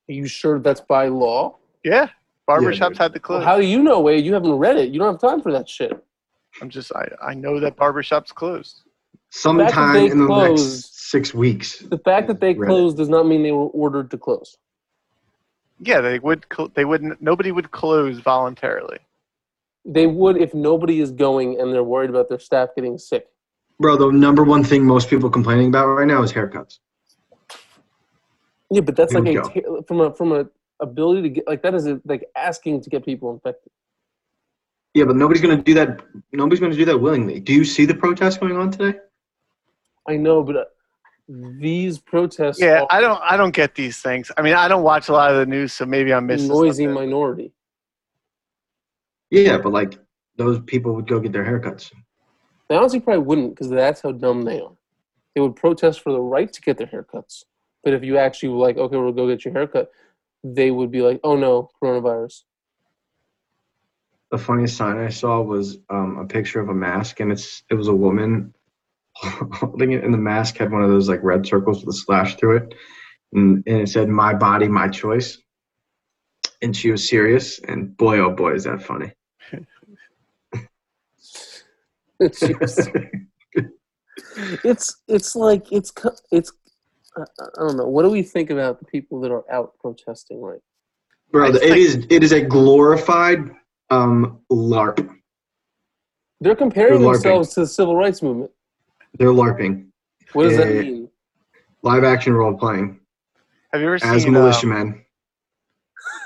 [SPEAKER 3] Are you sure that's by law?
[SPEAKER 1] Yeah, barbershops
[SPEAKER 2] dude.
[SPEAKER 1] had to
[SPEAKER 3] Well,
[SPEAKER 1] close.
[SPEAKER 3] how do you know, Wade? You haven't read it. You don't have time for that shit.
[SPEAKER 1] I'm just. I. I know that barbershops closed.
[SPEAKER 2] Sometime
[SPEAKER 3] they
[SPEAKER 2] in the
[SPEAKER 3] closed-
[SPEAKER 2] next six weeks.
[SPEAKER 3] The fact that they
[SPEAKER 2] Read it.
[SPEAKER 3] closed does not mean they were ordered to close.
[SPEAKER 1] Yeah, they would. cl- They wouldn't. Nobody would close voluntarily.
[SPEAKER 3] They would if nobody is going and they're worried about their staff getting sick.
[SPEAKER 2] Bro, the number one thing most people complaining about right now is haircuts.
[SPEAKER 3] Yeah, but that's
[SPEAKER 2] Here
[SPEAKER 3] like
[SPEAKER 2] we
[SPEAKER 3] a from a from a ability to get like that is a, like asking to get people infected.
[SPEAKER 2] Yeah, but nobody's gonna do that. Nobody's gonna do that willingly. Do you see the protests going on today?
[SPEAKER 3] I know, but uh, these protests
[SPEAKER 1] Yeah,
[SPEAKER 3] are
[SPEAKER 1] I don't. I don't get these things. I mean, I don't watch a lot of the news, so maybe I'm missing.
[SPEAKER 3] noisy
[SPEAKER 1] something.
[SPEAKER 3] minority.
[SPEAKER 2] Yeah, but like those people would go get their haircuts.
[SPEAKER 3] They honestly probably wouldn't because that's how dumb they are. They would protest for the right to get their haircuts. But if you actually were like, okay, we'll go get your haircut, they would be like, oh no, coronavirus.
[SPEAKER 2] The funniest sign I saw was um, a picture of a mask, and it's it was a woman holding it, and the mask had one of those like red circles with a slash through it, and, and it said "My body, my choice." And she was serious, and boy, oh boy, is that funny.
[SPEAKER 3] it's it's it's like it's it's I I don't know. What do we think about the people that are out protesting? Right?
[SPEAKER 2] Bro,
[SPEAKER 1] I
[SPEAKER 2] it
[SPEAKER 1] just think-
[SPEAKER 2] is it is a glorified um, LARP.
[SPEAKER 3] They're comparing
[SPEAKER 2] They're LARPing.
[SPEAKER 3] themselves to the civil rights movement.
[SPEAKER 2] They're LARPing,
[SPEAKER 3] What does that mean?
[SPEAKER 2] live action role playing
[SPEAKER 1] Have you ever
[SPEAKER 2] as
[SPEAKER 1] seen? um,
[SPEAKER 2] militiamen,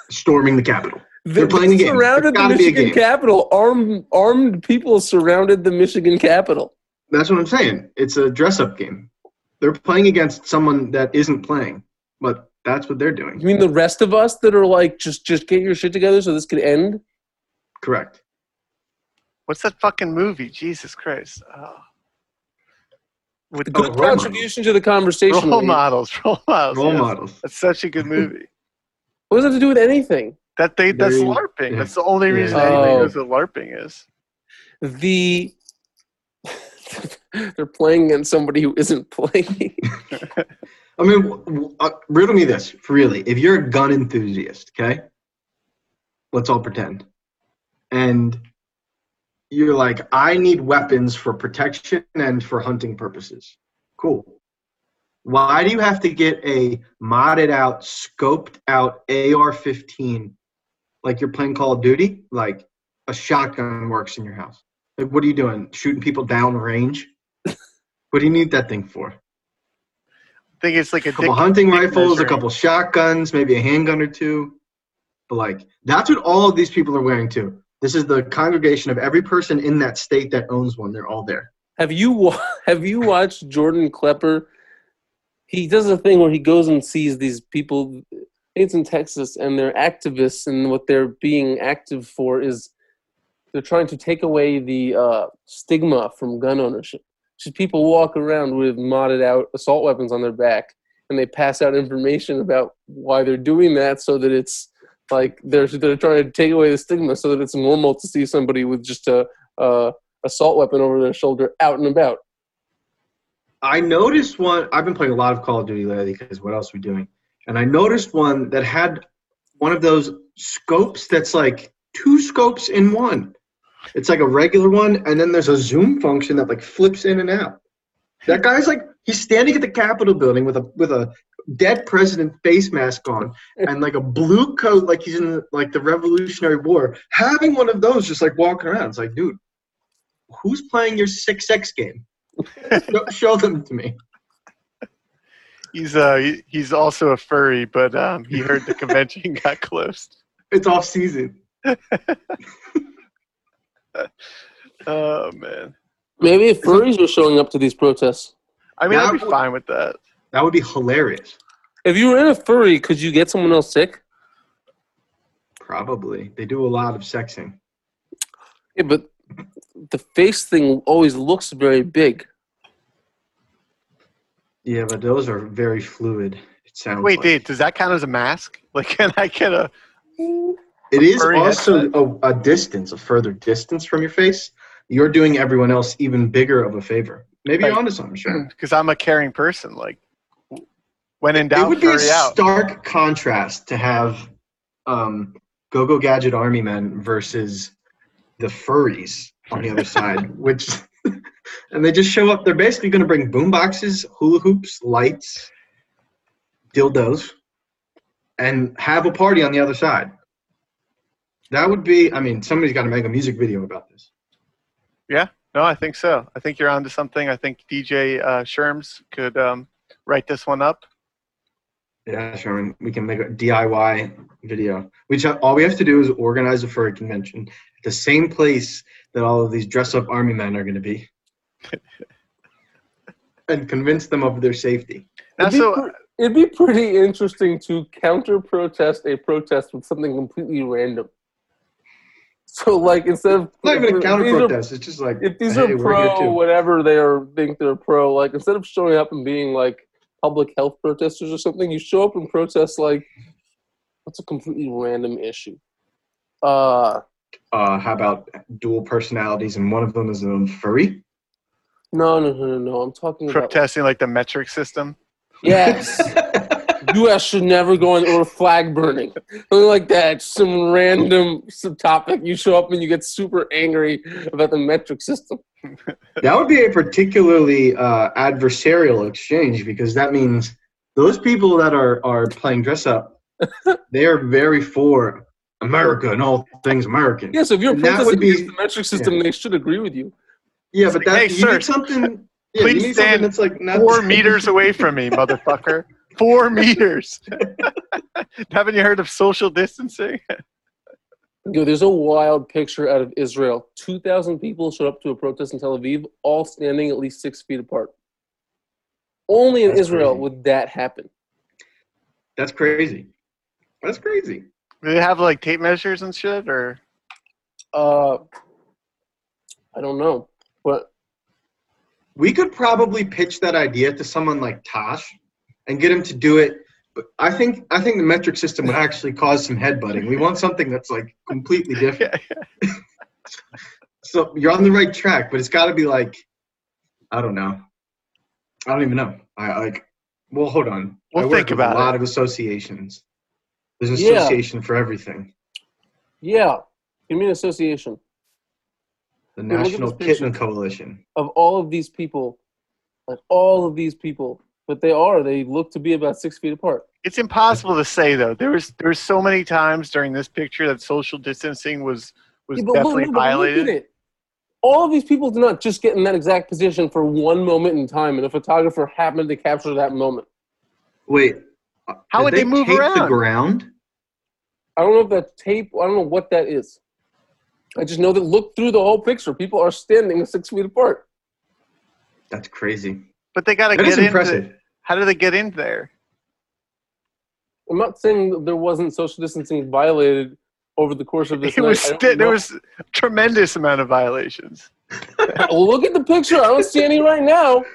[SPEAKER 2] storming the Capitol.
[SPEAKER 3] They're
[SPEAKER 2] playing the game.
[SPEAKER 3] surrounded
[SPEAKER 2] There's
[SPEAKER 3] the
[SPEAKER 2] gotta be a
[SPEAKER 3] Michigan. Capitol. Armed armed people surrounded the Michigan Capitol.
[SPEAKER 2] That's what I'm saying. It's a dress up game. They're playing against someone that isn't playing, but that's what they're doing.
[SPEAKER 3] You mean the rest of us that are like, just just get your shit together so this could end?
[SPEAKER 2] Correct.
[SPEAKER 1] What's that fucking movie? Jesus Christ! Oh. With
[SPEAKER 3] Good
[SPEAKER 2] role models.
[SPEAKER 3] contribution to the conversation.
[SPEAKER 1] role
[SPEAKER 3] Wade.
[SPEAKER 1] models, role models.
[SPEAKER 2] Role
[SPEAKER 1] yes.
[SPEAKER 2] models.
[SPEAKER 1] That's such a good movie.
[SPEAKER 3] What does that have to do with anything?
[SPEAKER 1] That they that's
[SPEAKER 2] Very-
[SPEAKER 1] LARPing.
[SPEAKER 2] yeah.
[SPEAKER 1] That's the only
[SPEAKER 2] Yeah.
[SPEAKER 1] reason anybody
[SPEAKER 3] Oh.
[SPEAKER 1] knows what LARPing is.
[SPEAKER 3] The they're playing against somebody who isn't playing.
[SPEAKER 2] I mean, uh, riddle me this, really. If you're a gun enthusiast, okay? Let's all pretend. And you're like, I need weapons for protection and for hunting purposes. Cool. Why do you have to get a modded out, scoped out AR 15 like you're playing Call of Duty? Like a shotgun works in your house. Like, what are you doing? Shooting people down range? What do you need that thing for?
[SPEAKER 1] I think it's like a
[SPEAKER 2] A couple
[SPEAKER 1] dick-
[SPEAKER 2] hunting
[SPEAKER 1] dick
[SPEAKER 2] rifles, a couple shotguns, maybe a handgun or two. But like that's what all of these people are wearing too. This is the congregation of every person in that state that owns one. They're all there.
[SPEAKER 3] Have you wa- have you watched Jordan Klepper? He does a thing where he goes and sees these people. It's in Texas, and they're activists, and what they're being active for is they're trying to take away the uh, stigma from gun ownership. Just people walk around with modded out assault weapons on their back, and they pass out information about why they're doing that, so that it's like they're they're trying to take away the stigma, so that it's normal to see somebody with just a. Uh, assault weapon over their shoulder out and about.
[SPEAKER 2] I noticed one. I've been playing a lot of Call of Duty lately because what else are we doing? And I noticed one that had one of those scopes that's like two scopes in one. It's like a regular one, and then there's a zoom function that like flips in and out. That guy's like he's standing at the Capitol building with a with a dead president face mask on and like a blue coat like he's in like the Revolutionary War, having one of those just like walking around. It's like, dude, who's playing your six X game? show, show them to me.
[SPEAKER 1] He's uh he's also a furry, but um he heard the convention got closed.
[SPEAKER 2] It's off season.
[SPEAKER 1] Oh man.
[SPEAKER 3] Maybe if furries were showing up to these protests.
[SPEAKER 1] I mean, I'd be
[SPEAKER 2] would-
[SPEAKER 1] fine with that.
[SPEAKER 2] That would be hilarious.
[SPEAKER 3] If you were in a furry, could you get someone else sick?
[SPEAKER 2] Probably. They do a lot of sexing.
[SPEAKER 3] Yeah, but the face thing always looks very big.
[SPEAKER 2] Yeah, but those are very fluid. It sounds
[SPEAKER 1] Wait,
[SPEAKER 2] like.
[SPEAKER 1] Dave, does that count as a mask? Like, can I get a?
[SPEAKER 2] It is also a, a distance, a further distance from your face. You're doing everyone else even bigger of a favor. Maybe you're
[SPEAKER 1] Right.
[SPEAKER 2] onto something, sure.
[SPEAKER 1] Because I'm a caring person. Like, when in doubt, It
[SPEAKER 2] would be a
[SPEAKER 1] out.
[SPEAKER 2] stark contrast to have um, Go Go Gadget Army Men versus the furries on the other side, which and they just show up. They're basically going to bring boom boxes, hula hoops, lights, dildos, and have a party on the other side. That would be. I mean, somebody's got to make a music video about this. Yeah.
[SPEAKER 1] No, I think so. I think you're onto something. I think DJ uh, Sherms could um, write this one up.
[SPEAKER 2] Yeah, Sherman, we can make a DIY video. We all we have to do is organize it for a furry convention at the same place that all of these dress-up army men are going to be, and convince them of their safety.
[SPEAKER 1] Now,
[SPEAKER 3] It'd be,
[SPEAKER 1] so
[SPEAKER 3] pre- it'd be pretty interesting to counter protest a protest with something completely random. So, like, instead of
[SPEAKER 2] It's not even a counter
[SPEAKER 3] these are-
[SPEAKER 2] protest. It's just like
[SPEAKER 3] if these
[SPEAKER 2] hey,
[SPEAKER 3] are pro whatever they are think they're pro like instead of showing up and being like public health protesters or something you show up and protest like what's a completely random issue uh
[SPEAKER 2] Uh, how about dual personalities, and one of them is a furry?
[SPEAKER 3] no no no no no i'm talking about
[SPEAKER 1] protesting like the metric system.
[SPEAKER 3] yes us should never go on or flag burning something like that some random subtopic you show up and you get super angry about the metric system
[SPEAKER 2] That would be a particularly uh, adversarial exchange because that means those people that are, are playing dress up, they are very for America and all things American.
[SPEAKER 3] yeah so if you're
[SPEAKER 2] And that
[SPEAKER 3] protesting
[SPEAKER 2] would be-
[SPEAKER 3] against the metric system they should agree with you
[SPEAKER 2] Yeah, but that
[SPEAKER 1] Hey,
[SPEAKER 2] you
[SPEAKER 1] sir,
[SPEAKER 2] need something. Yeah,
[SPEAKER 1] please
[SPEAKER 2] you need
[SPEAKER 1] stand
[SPEAKER 2] something that's like
[SPEAKER 1] Four meters away from me, motherfucker. Four meters. Haven't you heard of social distancing?
[SPEAKER 3] Yo, there's a wild picture out of Israel. 2,000 people showed up to a protest in Tel Aviv, all standing at least six feet apart. Only in
[SPEAKER 2] That's
[SPEAKER 3] Israel
[SPEAKER 2] crazy.
[SPEAKER 3] would that happen.
[SPEAKER 2] That's crazy. That's crazy.
[SPEAKER 1] Do they have like tape measures and shit, or
[SPEAKER 3] Uh, I don't know, but
[SPEAKER 2] We could probably pitch that idea to someone like Tosh and get him to do it. But I think I think the metric system would actually cause some headbutting. We want something that's like completely different.
[SPEAKER 1] yeah,
[SPEAKER 2] So you're on the right track, but it's got to be like, I don't know. I don't even know. I like. Well, hold on.
[SPEAKER 1] We'll
[SPEAKER 2] I work
[SPEAKER 1] think
[SPEAKER 2] with
[SPEAKER 1] about
[SPEAKER 2] a lot
[SPEAKER 1] it.
[SPEAKER 2] of associations. There's an
[SPEAKER 3] Yeah.
[SPEAKER 2] association for everything.
[SPEAKER 3] yeah, give me an association
[SPEAKER 2] The
[SPEAKER 3] Yeah, look at
[SPEAKER 2] National
[SPEAKER 3] this
[SPEAKER 2] Kitten. Coalition.
[SPEAKER 3] of all of these people, like all of these people, but they are, they look to be about six feet apart.
[SPEAKER 1] it's impossible to say though. There was there was so many times during this picture that social distancing was was
[SPEAKER 3] Yeah, but look-
[SPEAKER 1] definitely
[SPEAKER 3] no, but look at
[SPEAKER 1] violated.
[SPEAKER 3] it. all of these people did not just get in that exact position for one moment in time, and a photographer happened to capture that moment.
[SPEAKER 2] Wait.
[SPEAKER 1] How
[SPEAKER 2] did
[SPEAKER 1] would they move
[SPEAKER 2] tape the ground?
[SPEAKER 3] I don't know if that's tape. I don't know what that is. I just know that look through the whole picture. People are standing six feet apart.
[SPEAKER 2] That's crazy.
[SPEAKER 1] But they got to
[SPEAKER 2] That
[SPEAKER 1] get
[SPEAKER 2] is
[SPEAKER 1] into.
[SPEAKER 2] impressive.
[SPEAKER 1] How did they get in there?
[SPEAKER 3] I'm not saying that there wasn't social distancing violated over the course of this
[SPEAKER 1] It
[SPEAKER 3] night.
[SPEAKER 1] was
[SPEAKER 3] I
[SPEAKER 1] there was a tremendous amount of violations.
[SPEAKER 3] Well, look at the picture. I don't see any right now.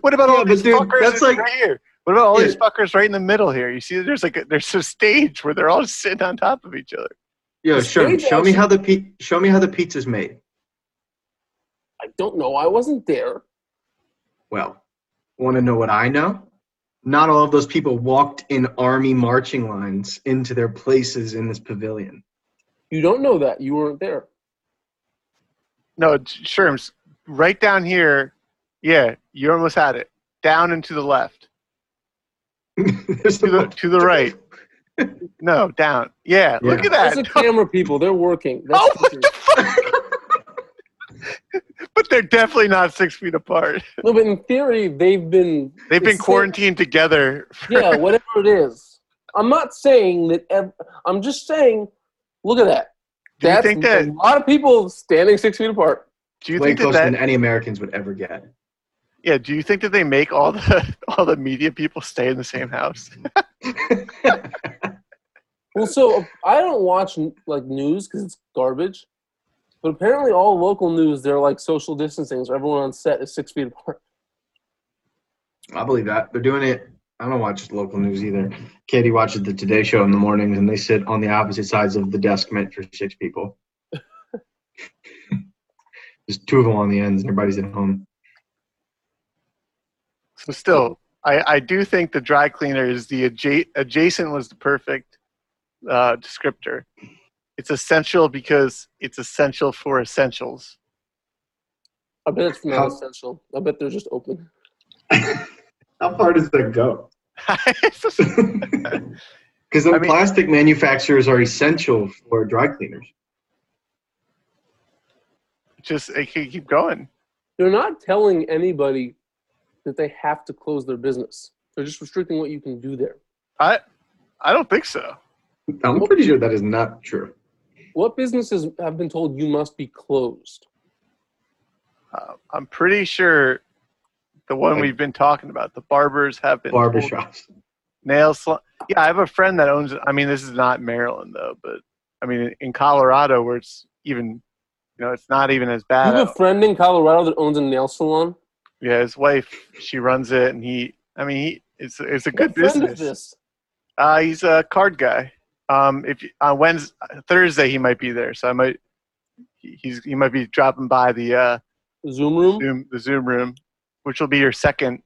[SPEAKER 1] What about
[SPEAKER 2] Yeah,
[SPEAKER 1] all these
[SPEAKER 2] dude,
[SPEAKER 1] fuckers
[SPEAKER 2] that's like-
[SPEAKER 1] right here? What about all these fuckers right in the middle here? You see, there's like a, there's a stage where they're all sitting on top of each other.
[SPEAKER 2] Yo,
[SPEAKER 3] The
[SPEAKER 2] show,
[SPEAKER 3] stage
[SPEAKER 2] show me how the pi- show me how the pizza's made.
[SPEAKER 3] I don't know. I wasn't there.
[SPEAKER 2] Well, want to know what I know? Not all of those people walked in army marching lines into their places in this pavilion.
[SPEAKER 3] You don't know that. You weren't there.
[SPEAKER 1] No, it's- Sherms, right down here. Yeah, you almost had it. Down and to the left. To the to the right. No, down. Yeah, look
[SPEAKER 2] Yeah.
[SPEAKER 1] at
[SPEAKER 3] There's
[SPEAKER 1] that.
[SPEAKER 3] the camera people. They're working. That's
[SPEAKER 1] Oh, what the fuck? but they're definitely not six feet apart.
[SPEAKER 3] No, but in theory, they've been.
[SPEAKER 1] They've been
[SPEAKER 3] It's so-
[SPEAKER 1] quarantined together. for-
[SPEAKER 3] Yeah, whatever it is. I'm not saying that. Ev- I'm just saying. Look at that.
[SPEAKER 1] Do you think that?
[SPEAKER 3] a lot of people standing six feet apart.
[SPEAKER 1] Do you
[SPEAKER 2] Way
[SPEAKER 1] think that,
[SPEAKER 2] closer
[SPEAKER 1] that
[SPEAKER 2] than any Americans would ever get.
[SPEAKER 1] Yeah, do you think that they make all the all the media people stay in the same house?
[SPEAKER 3] Well, so I don't watch like news because it's garbage. But apparently, all local news they're like social distancing, so everyone on set is six feet apart.
[SPEAKER 2] I believe that. They're doing it. I don't watch local news either. Katie watches the Today Show in the mornings, and they sit on the opposite sides of the desk meant for six people. There's two of them on the ends, and everybody's at home.
[SPEAKER 1] So still, I, I do think the dry cleaner is the adja- adjacent was the perfect uh, descriptor. It's essential because it's essential for essentials.
[SPEAKER 3] I bet it's not
[SPEAKER 2] How-
[SPEAKER 3] essential. I bet they're just open.
[SPEAKER 2] How far does that go? Because the
[SPEAKER 1] I mean-
[SPEAKER 2] plastic manufacturers are essential for dry cleaners.
[SPEAKER 1] just it can keep going.
[SPEAKER 3] They're not telling anybody that they have to close their business. They're just restricting what you can do there.
[SPEAKER 1] I I don't think so.
[SPEAKER 2] I'm pretty sure that is not true.
[SPEAKER 3] What businesses have been told you must be closed?
[SPEAKER 1] Uh, I'm pretty sure the one
[SPEAKER 2] Like-
[SPEAKER 1] we've been talking about, the barbers have been
[SPEAKER 2] Barbershops.
[SPEAKER 1] nail salon. Yeah, I have a friend that owns. I mean, this is not Maryland though, but I mean, in Colorado, where it's even, you know, it's not even as bad.
[SPEAKER 3] You have a friend in Colorado that owns a nail salon.
[SPEAKER 1] Yeah, his wife, she runs it, and he. I mean, he, it's it's a good
[SPEAKER 3] what friend
[SPEAKER 1] business.
[SPEAKER 3] is this?
[SPEAKER 1] Uh, he's a card guy. Um, if on Wednesday, Thursday, he might be there, so I might. he- He's he might be dropping by the uh,
[SPEAKER 3] Zoom room.
[SPEAKER 1] Zoom the Zoom room, which will be your second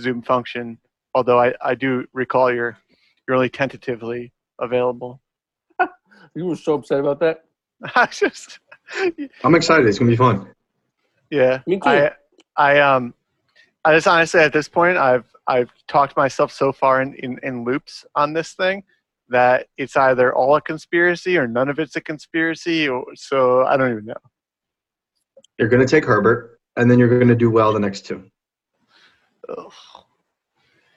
[SPEAKER 1] Zoom function. Although I, I do recall you're you're only tentatively available.
[SPEAKER 3] You were so upset about that.
[SPEAKER 1] I just
[SPEAKER 2] I'm excited. It's gonna be fun.
[SPEAKER 1] yeah.
[SPEAKER 3] Me too.
[SPEAKER 1] I I um I just honestly at this point I've I've talked myself so far in, in, in loops on this thing that it's either all a conspiracy or none of it's a conspiracy or so I don't even know.
[SPEAKER 2] You're gonna take Herbert, and then you're gonna do well the next two.
[SPEAKER 1] Ugh.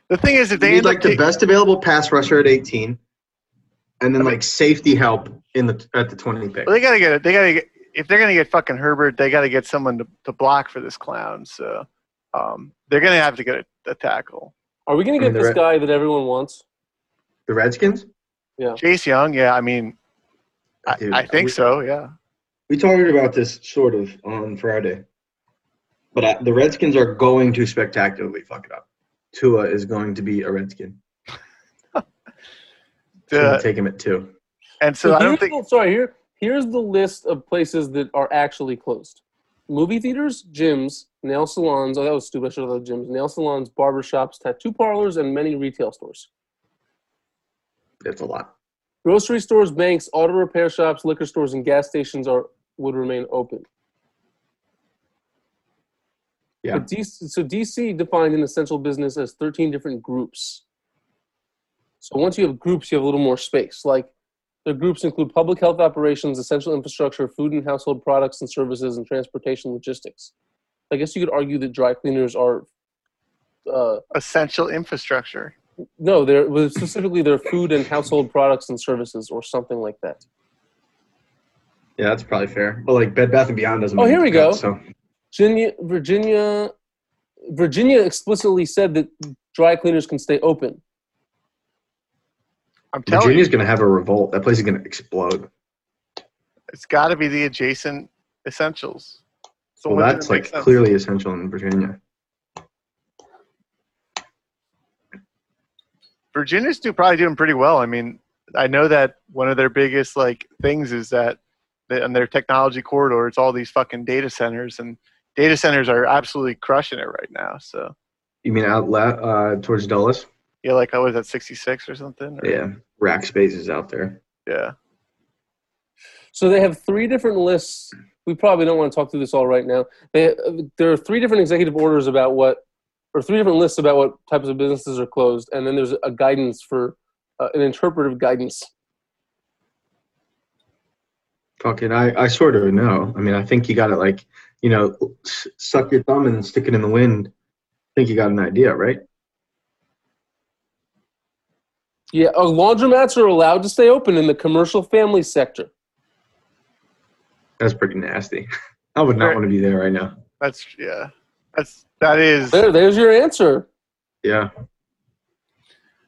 [SPEAKER 1] The thing is if
[SPEAKER 2] You
[SPEAKER 1] they
[SPEAKER 2] need like the
[SPEAKER 1] ta-
[SPEAKER 2] best available pass rusher at 18, and then like safety help in the at the 20 pick.
[SPEAKER 1] well, they gotta get it they gotta get if they're gonna get fucking Herbert, they gotta get someone to, to block for this clown. So um, they're gonna have to get a, a tackle.
[SPEAKER 3] Are we going to
[SPEAKER 2] I
[SPEAKER 3] get
[SPEAKER 2] mean,
[SPEAKER 3] this
[SPEAKER 2] the
[SPEAKER 3] guy that everyone wants?
[SPEAKER 2] The Redskins?
[SPEAKER 1] Chase Young, yeah, I mean I,
[SPEAKER 2] Dude,
[SPEAKER 1] I think
[SPEAKER 2] we-
[SPEAKER 1] so, yeah.
[SPEAKER 2] We talked about this sort of on Friday, but I, the Redskins are going to spectacularly fuck it up. Tua is going to be a Redskin. So
[SPEAKER 1] The-
[SPEAKER 2] take him at two.
[SPEAKER 1] and so I don't
[SPEAKER 3] here's
[SPEAKER 1] think
[SPEAKER 3] the- sorry, here here's the list of places that are actually closed: movie theaters, gyms, nail salons. Oh, that was stupid. I should have gyms, nail salons, barbershops, tattoo parlors, and many retail stores.
[SPEAKER 2] That's a lot.
[SPEAKER 3] Grocery stores, banks, auto repair shops, liquor stores, and gas stations are would remain open.
[SPEAKER 2] Yeah.
[SPEAKER 3] But DC, so DC defined an essential business as 13 different groups. So once you have groups, you have a little more space. Like Their groups include public health operations, essential infrastructure, food and household products and services, and transportation logistics. I guess you could argue that dry cleaners are. Uh,
[SPEAKER 1] Essential infrastructure.
[SPEAKER 3] No, they're specifically their food and household products and services, or something like that.
[SPEAKER 2] Yeah, that's probably fair. But like Bed Bath and Beyond doesn't.
[SPEAKER 3] Oh, here we
[SPEAKER 2] that,
[SPEAKER 3] go.
[SPEAKER 2] So
[SPEAKER 3] Virginia, Virginia, Virginia explicitly said that dry cleaners can stay open.
[SPEAKER 1] I'm telling
[SPEAKER 2] Virginia's
[SPEAKER 1] you,
[SPEAKER 2] gonna have a revolt. That place is gonna explode.
[SPEAKER 1] it's got to be the adjacent essentials. It's the
[SPEAKER 2] Well,
[SPEAKER 1] one that
[SPEAKER 2] that's like
[SPEAKER 1] sense.
[SPEAKER 2] clearly essential in Virginia.
[SPEAKER 1] Virginia's do probably doing pretty well. I mean, I know that one of their biggest like things is that they, on their technology corridor, it's all these fucking data centers, and data centers are absolutely crushing it right now. So
[SPEAKER 2] You mean out la- uh, towards Dulles?
[SPEAKER 1] yeah, like I was at 66 or something. or-
[SPEAKER 2] Yeah, rack spaces out there.
[SPEAKER 1] yeah.
[SPEAKER 3] So they have three different lists. We probably don't want to talk through this all right now. They, there are three different executive orders about what, or three different lists about what types of businesses are closed, and then there's a guidance for uh, an interpretive guidance.
[SPEAKER 2] Fucking, I, I sort of know. I mean, I think you got to like, you know, suck your thumb and stick it in the wind. I think you got an idea, right?
[SPEAKER 3] Yeah, uh, laundromats are allowed to stay open in the commercial family sector.
[SPEAKER 2] That's pretty nasty. I would not
[SPEAKER 1] Right.
[SPEAKER 2] want to be there right now.
[SPEAKER 1] That's yeah. That's that is.
[SPEAKER 3] There, there's your answer.
[SPEAKER 2] Yeah.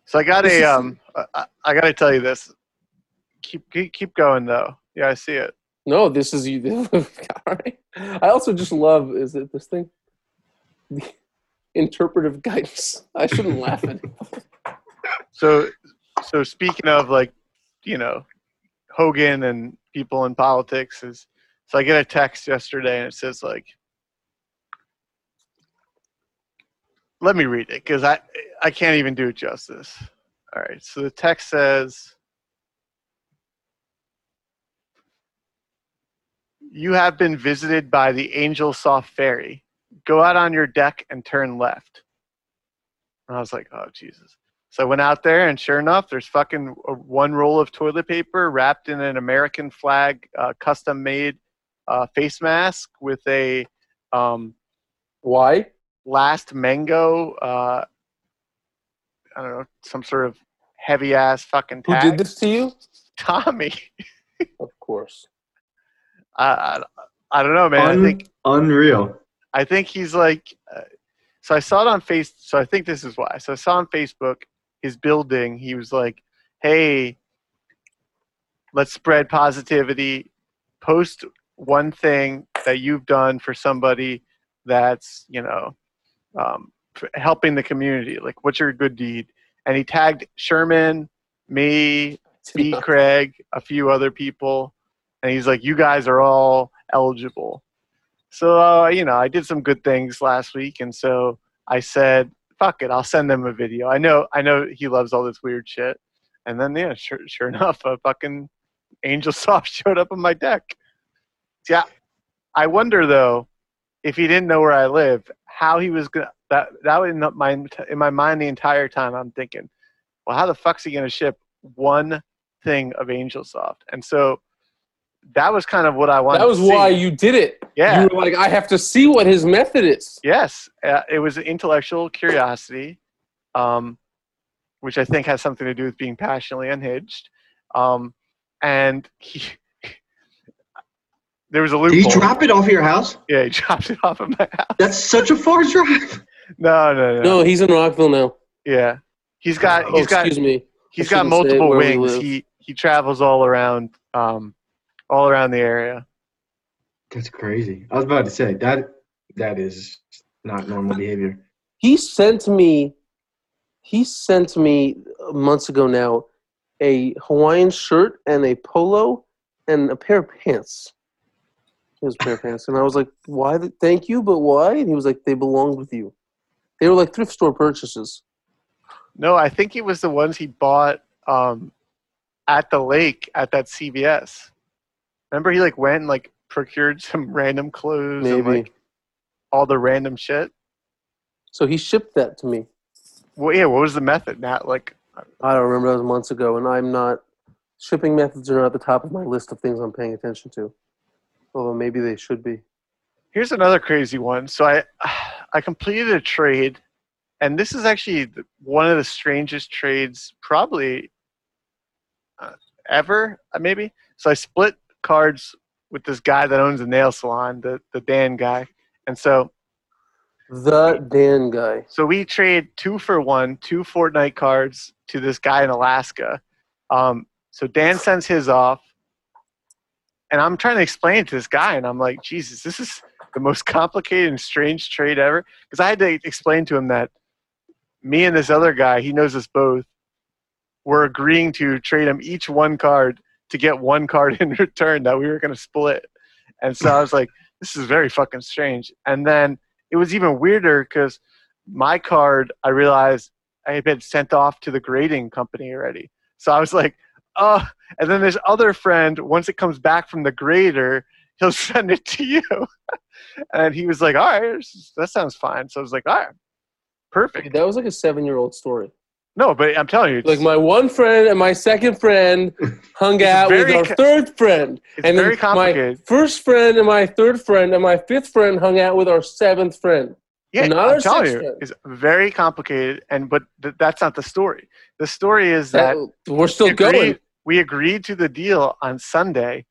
[SPEAKER 1] So I got
[SPEAKER 3] This
[SPEAKER 1] a
[SPEAKER 3] is-
[SPEAKER 1] um. I, I got to tell you this. Keep, keep keep going though. Yeah, I see it.
[SPEAKER 3] No, this is you. all right. I also just love is it this thing, interpretive guidance. I shouldn't laugh at it.
[SPEAKER 1] So so speaking of like, you know, Hogan and people in politics is. So I get a text yesterday and it says like. Let me read it because I I can't even do it justice. All right. So the text says. You have been visited by the Angel Soft Fairy. Go out on your deck and turn left. And I was like, oh, Jesus. So I went out there, and sure enough, there's fucking uh, one roll of toilet paper wrapped in an American flag, uh, custom made uh, face mask with a um,
[SPEAKER 3] Why?
[SPEAKER 1] Last mango, uh, I don't know, some sort of heavy ass fucking
[SPEAKER 3] Who did this to you?
[SPEAKER 1] Tommy.
[SPEAKER 3] Of course.
[SPEAKER 1] I, I, I don't know, man.
[SPEAKER 2] Un-
[SPEAKER 1] I think
[SPEAKER 2] unreal.
[SPEAKER 1] I think he's like. Uh, so I saw it on face. So I think this is why. So I saw on Facebook his building. He was like, "Hey, let's spread positivity. Post one thing that you've done for somebody that's you know um, helping the community. Like, what's your good deed?" And he tagged Sherman, me, B. Craig, a few other people, and he's like, "You guys are all eligible." So uh, you know, I did some good things last week, and so I said, "Fuck it, I'll send them a video." I know, I know he loves all this weird shit, and then yeah, sure, sure enough, a fucking Angel Soft showed up on my deck. Yeah, I wonder though, if he didn't know where I live, how he was gonna that that was in my in my mind the entire time. I'm thinking, well, how the fuck's he gonna ship one thing of Angel Soft? And so that was kind of what I wanted.
[SPEAKER 3] That was why you did it.
[SPEAKER 1] Yeah.
[SPEAKER 3] You were like, I have to see what his method is.
[SPEAKER 1] Yes, uh, it was intellectual curiosity, um, which I think has something to do with being passionately unhinged. Um, and he, there was a
[SPEAKER 2] Did he
[SPEAKER 1] loophole.
[SPEAKER 2] drop it off of your house?
[SPEAKER 1] yeah, he dropped it off of my house.
[SPEAKER 2] That's such a far drive.
[SPEAKER 1] No, no, no.
[SPEAKER 3] No, he's in Rockville now.
[SPEAKER 1] Yeah, he's got
[SPEAKER 3] Oh,
[SPEAKER 1] he's got
[SPEAKER 3] excuse me.
[SPEAKER 1] he's
[SPEAKER 3] I
[SPEAKER 1] got multiple wings. He he travels all around, um, all around the area.
[SPEAKER 2] That's crazy. I was about to say that that is not normal behavior.
[SPEAKER 3] He sent me. He sent me uh, months ago now a Hawaiian shirt and a polo and a pair of pants. Pair of pants, and I was like, "Why? The, thank you, but why?" And he was like, "They belonged with you. They were like thrift store purchases."
[SPEAKER 1] No, I think it was the ones he bought um, at the lake at that CVS. Remember, he like went and like procured some random clothes and like all the random shit.
[SPEAKER 3] So he shipped that to me.
[SPEAKER 1] Well, yeah. What was the method? Not like
[SPEAKER 3] I don't remember. That was months ago, and I'm not shipping methods are not at the top of my list of things I'm paying attention to. Although maybe they should be.
[SPEAKER 1] Here's another crazy one. So I I completed a trade, and this is actually one of the strangest trades probably uh, ever, uh, maybe. So I split cards with this guy that owns a nail salon, the the Dan guy, and so
[SPEAKER 3] The Dan guy.
[SPEAKER 1] so we trade two for one, two Fortnite cards to this guy in Alaska. Um, so Dan sends his off, and I'm trying to explain it to this guy, and I'm like, Jesus, this is the most complicated and strange trade ever. Because I had to explain to him that me and this other guy, he knows us both, were agreeing to trade him each one card to get one card in return that we were going to split. And so I was like, this is very fucking strange. And then it was even weirder because my card, I realized I had been sent off to the grading company already. So I was like, oh, and then this other friend, once it comes back from the grader, he'll send it to you. and he was like, all right, that sounds fine. So I was like, all right, perfect.
[SPEAKER 3] That was like a seven year old story.
[SPEAKER 1] No, but I'm telling you, it's,
[SPEAKER 3] Like my one friend and my second friend hung out with our third friend.
[SPEAKER 1] it's
[SPEAKER 3] and
[SPEAKER 1] very
[SPEAKER 3] then
[SPEAKER 1] complicated.
[SPEAKER 3] my first friend and my third friend and my fifth friend hung out with our seventh friend.
[SPEAKER 1] Yeah,
[SPEAKER 3] Another
[SPEAKER 1] I'm telling you,
[SPEAKER 3] then.
[SPEAKER 1] it's very complicated. And but th- that's not the story. The story is that
[SPEAKER 3] That, we're still going.
[SPEAKER 1] We agreed to the deal on Sunday,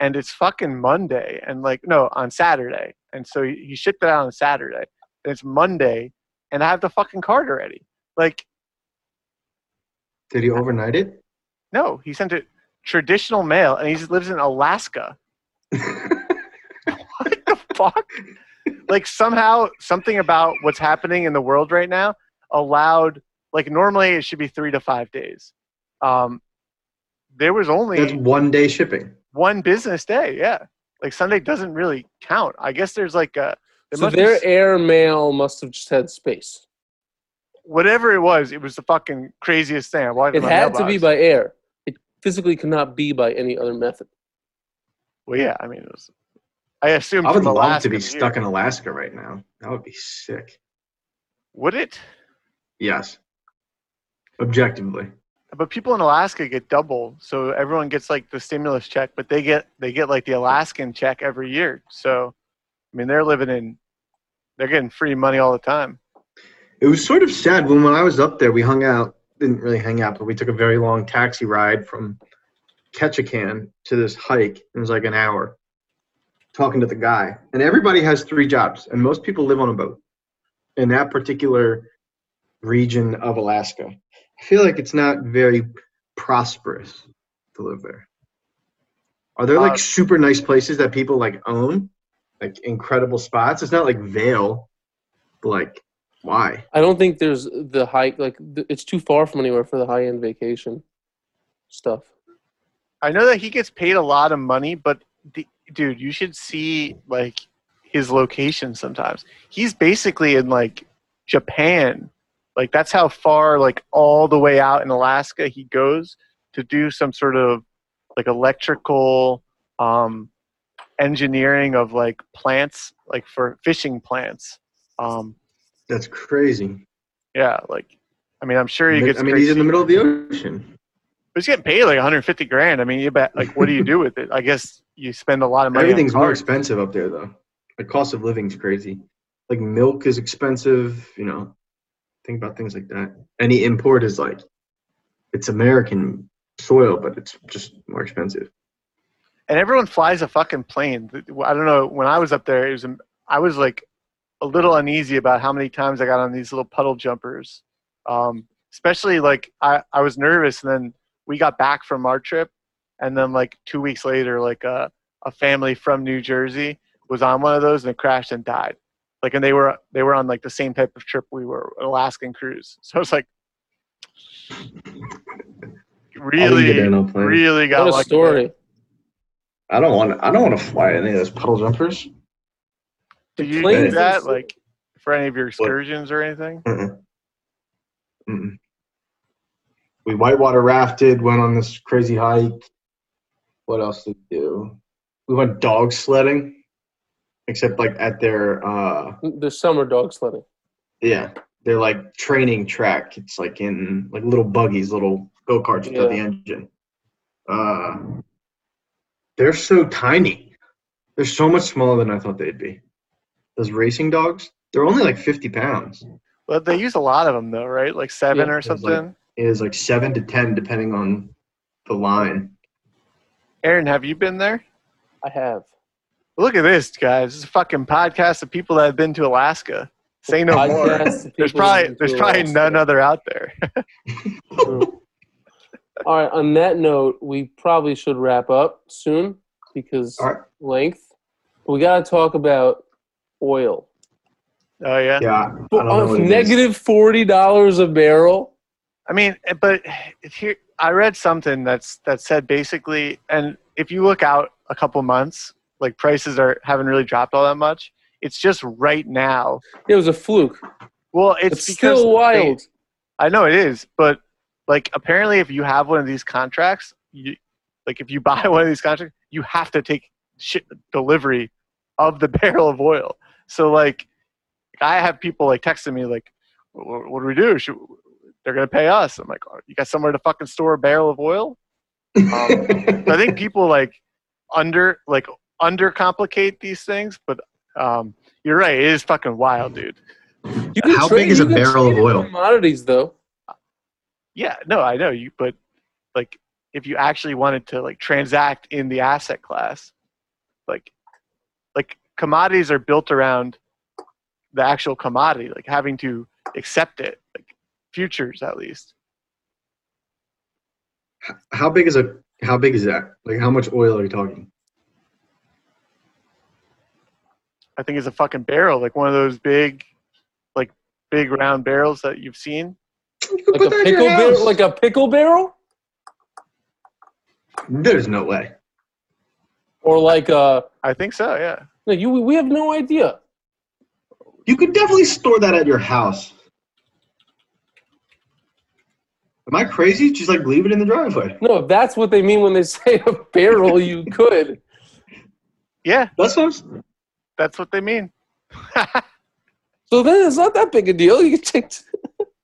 [SPEAKER 1] and it's fucking Monday, and like no, on Saturday, and so he he shipped it out on Saturday, and it's Monday, and I have the fucking card already. Like
[SPEAKER 2] Did he overnight it?
[SPEAKER 1] no, he sent it traditional mail, and he just lives in Alaska. What the fuck? Like somehow something about what's happening in the world right now allowed like normally it should be three to five days. Um, there was only
[SPEAKER 2] That's one day shipping.
[SPEAKER 1] one business day. Yeah, like Sunday doesn't really count. I guess there's like a there
[SPEAKER 3] So
[SPEAKER 1] must be
[SPEAKER 3] their
[SPEAKER 1] s-
[SPEAKER 3] air mail must have just had space.
[SPEAKER 1] whatever it was. It was the fucking craziest thing. I walked
[SPEAKER 3] It
[SPEAKER 1] in my
[SPEAKER 3] had to be by air. It physically cannot be by any other method.
[SPEAKER 1] Well, yeah. I mean, it was. I assume.
[SPEAKER 2] I would love
[SPEAKER 1] Alaska
[SPEAKER 2] to be stuck
[SPEAKER 1] here.
[SPEAKER 2] in Alaska right now. That would be sick.
[SPEAKER 1] Would it?
[SPEAKER 2] Yes. Objectively.
[SPEAKER 1] But people in Alaska get double, so everyone gets like the stimulus check, but they get they get like the Alaskan check every year. So, I mean, they're living in, they're getting free money all the time.
[SPEAKER 2] It was sort of sad when when I was up there. We hung out. Didn't really hang out, but we took a very long taxi ride from Ketchikan to this hike. It was like an hour. Talking to the guy, and everybody has three jobs, and most people live on a boat in that particular region of Alaska. I feel like it's not very prosperous to live there. Are there
[SPEAKER 1] Uh,
[SPEAKER 2] like super nice places that people like own, like incredible spots? It's not like Vail, but like why?
[SPEAKER 3] I don't think there's the high like th- it's too far from anywhere for the high end vacation stuff.
[SPEAKER 1] I know that he gets paid a lot of money, but the, dude, you should see like his location sometimes. He's basically in like Japan. Like that's how far like all the way out in Alaska he goes to do some sort of like electrical um engineering of like plants like for fishing plants. Um
[SPEAKER 2] That's crazy.
[SPEAKER 1] yeah, like I mean I'm sure he gets
[SPEAKER 2] I mean,
[SPEAKER 1] great
[SPEAKER 2] he's in the middle of the ocean.
[SPEAKER 1] But he's getting paid like 150 grand. I mean, you bet. Like, what do you do with it? I guess you spend a lot of money.
[SPEAKER 2] Everything's more expensive up there, though. The cost of living's crazy. Like milk is expensive. You know, think about things like that. Any import is like, it's American soil, but it's just more expensive.
[SPEAKER 1] and everyone flies a fucking plane. I don't know. When I was up there, it was I was like a little uneasy about how many times I got on these little puddle jumpers. Um, especially like I, I was nervous, and then we got back from our trip, and then like two weeks later, like a a family from New Jersey was on one of those and it crashed and died. Like, and they were they were on like the same type of trip we were, Alaskan cruise. So it's like really,
[SPEAKER 2] get in on plane.
[SPEAKER 1] really got
[SPEAKER 3] What a
[SPEAKER 1] lucky
[SPEAKER 3] story.
[SPEAKER 2] I don't want. I don't want to fly any of those puddle jumpers.
[SPEAKER 1] Do you do that like for any of your excursions or anything?
[SPEAKER 2] Mm-mm. Mm-mm. We whitewater rafted. Went on this crazy hike. What else did we do? We went dog sledding, except like at their uh
[SPEAKER 3] There's summer dog sledding.
[SPEAKER 2] Yeah, they're like training track. It's like in like little buggies, little go karts without the engine. Uh, they're so tiny. They're so much smaller than I thought they'd be. Those racing dogs, they're only like 50 pounds.
[SPEAKER 1] But they use a lot of them though, right? Like seven
[SPEAKER 3] Yeah,
[SPEAKER 1] or
[SPEAKER 2] it's like-
[SPEAKER 1] something.
[SPEAKER 2] It is like seven to 10 depending on the line.
[SPEAKER 1] Aaron, have you been there?
[SPEAKER 3] I have.
[SPEAKER 1] Look at this, guys. This is a fucking podcast of people that have been to Alaska. Say no more.
[SPEAKER 3] Podcast of
[SPEAKER 1] There's probably there's probably
[SPEAKER 3] Alaska.
[SPEAKER 1] none other out there.
[SPEAKER 3] All right. On that note, we probably should wrap up soon because
[SPEAKER 2] All right.
[SPEAKER 3] length. We got to talk about oil.
[SPEAKER 1] oh yeah.
[SPEAKER 2] Yeah. I don't know what it is.
[SPEAKER 3] negative forty dollars a barrel.
[SPEAKER 1] I mean, but here I read something that's that said basically, and if you look out a couple months, like prices are haven't really dropped all that much. It's just right now.
[SPEAKER 3] It was a fluke.
[SPEAKER 1] Well, it's,
[SPEAKER 3] It's,
[SPEAKER 1] because
[SPEAKER 3] still
[SPEAKER 1] they-
[SPEAKER 3] wild.
[SPEAKER 1] I know it is, but like apparently, if you have one of these contracts, you like if you buy one of these contracts, you have to take shit delivery of the barrel of oil. So like, I have people like texting me like, "What, what do we do? Should, they're gonna pay us." I'm like, oh, "You got somewhere to fucking store a barrel of oil?" Um, I think people like under like undercomplicate these things, but um, you're right. It is fucking wild, dude.
[SPEAKER 3] You
[SPEAKER 2] How
[SPEAKER 3] trade-
[SPEAKER 2] big is
[SPEAKER 3] you
[SPEAKER 2] a barrel of oil?
[SPEAKER 3] Commodities, though.
[SPEAKER 1] Yeah, no, I know you, but like if you actually wanted to like transact in the asset class, like like commodities are built around the actual commodity, like having to accept it, like futures at least.
[SPEAKER 2] how big is a how big is that? Like how much oil are you talking?
[SPEAKER 1] I think it's a fucking barrel, like one of those big, like big round barrels that you've seen.
[SPEAKER 2] You
[SPEAKER 3] Like
[SPEAKER 2] put
[SPEAKER 3] a
[SPEAKER 2] that in your
[SPEAKER 3] pickle barrel. Like a pickle barrel,
[SPEAKER 2] There's no way.
[SPEAKER 3] or like a.
[SPEAKER 1] I think so, yeah.
[SPEAKER 3] No, you. We have no idea.
[SPEAKER 2] You could definitely store that at your house. Am I crazy? Just like leave it in the driveway.
[SPEAKER 3] No, if that's what they mean when they say a barrel, you could.
[SPEAKER 1] Yeah,
[SPEAKER 2] That's what I'm, s-
[SPEAKER 1] that's what they mean.
[SPEAKER 3] So then it's not that big a deal. You can take.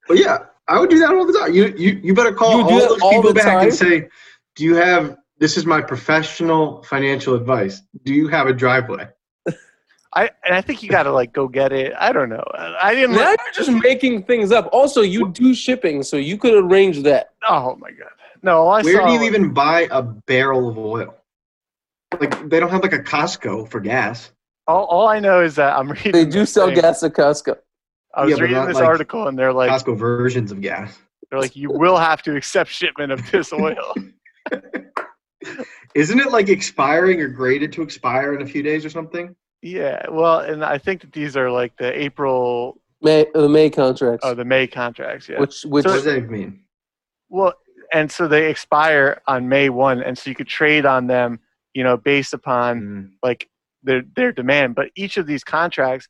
[SPEAKER 2] but yeah, I would do that all the time. You you, you better call
[SPEAKER 3] You would do
[SPEAKER 2] all those
[SPEAKER 3] all
[SPEAKER 2] people back
[SPEAKER 3] time?
[SPEAKER 2] and say, "Do you have? This is my professional financial advice. Do you have a driveway?"
[SPEAKER 1] I and I think you got to like go get it. I don't know. I didn't.
[SPEAKER 3] Now you're just making things up. Also, you do shipping, so you could arrange that.
[SPEAKER 1] oh my god. No, I
[SPEAKER 2] Where
[SPEAKER 1] saw.
[SPEAKER 2] do you even buy a barrel of oil? Like they don't have like a Costco for gas.
[SPEAKER 1] All, all I know is that I'm reading.
[SPEAKER 3] They do sell
[SPEAKER 1] thing.
[SPEAKER 3] gas at Costco.
[SPEAKER 1] I was
[SPEAKER 2] Yeah,
[SPEAKER 1] reading this
[SPEAKER 2] like
[SPEAKER 1] article and they're like,
[SPEAKER 2] Costco versions of gas.
[SPEAKER 1] they're like, you will have to accept shipment of this oil.
[SPEAKER 2] Isn't it like expiring or graded to expire in a few days or something?
[SPEAKER 1] yeah, well, and I think that these are like the April,
[SPEAKER 3] May the May contracts,
[SPEAKER 1] oh, the May contracts. Yeah.
[SPEAKER 3] which which
[SPEAKER 2] What does that mean?
[SPEAKER 1] well, and so they expire on May one, and so you could trade on them, you know, based upon
[SPEAKER 2] Mm.
[SPEAKER 1] like their their demand. But each of these contracts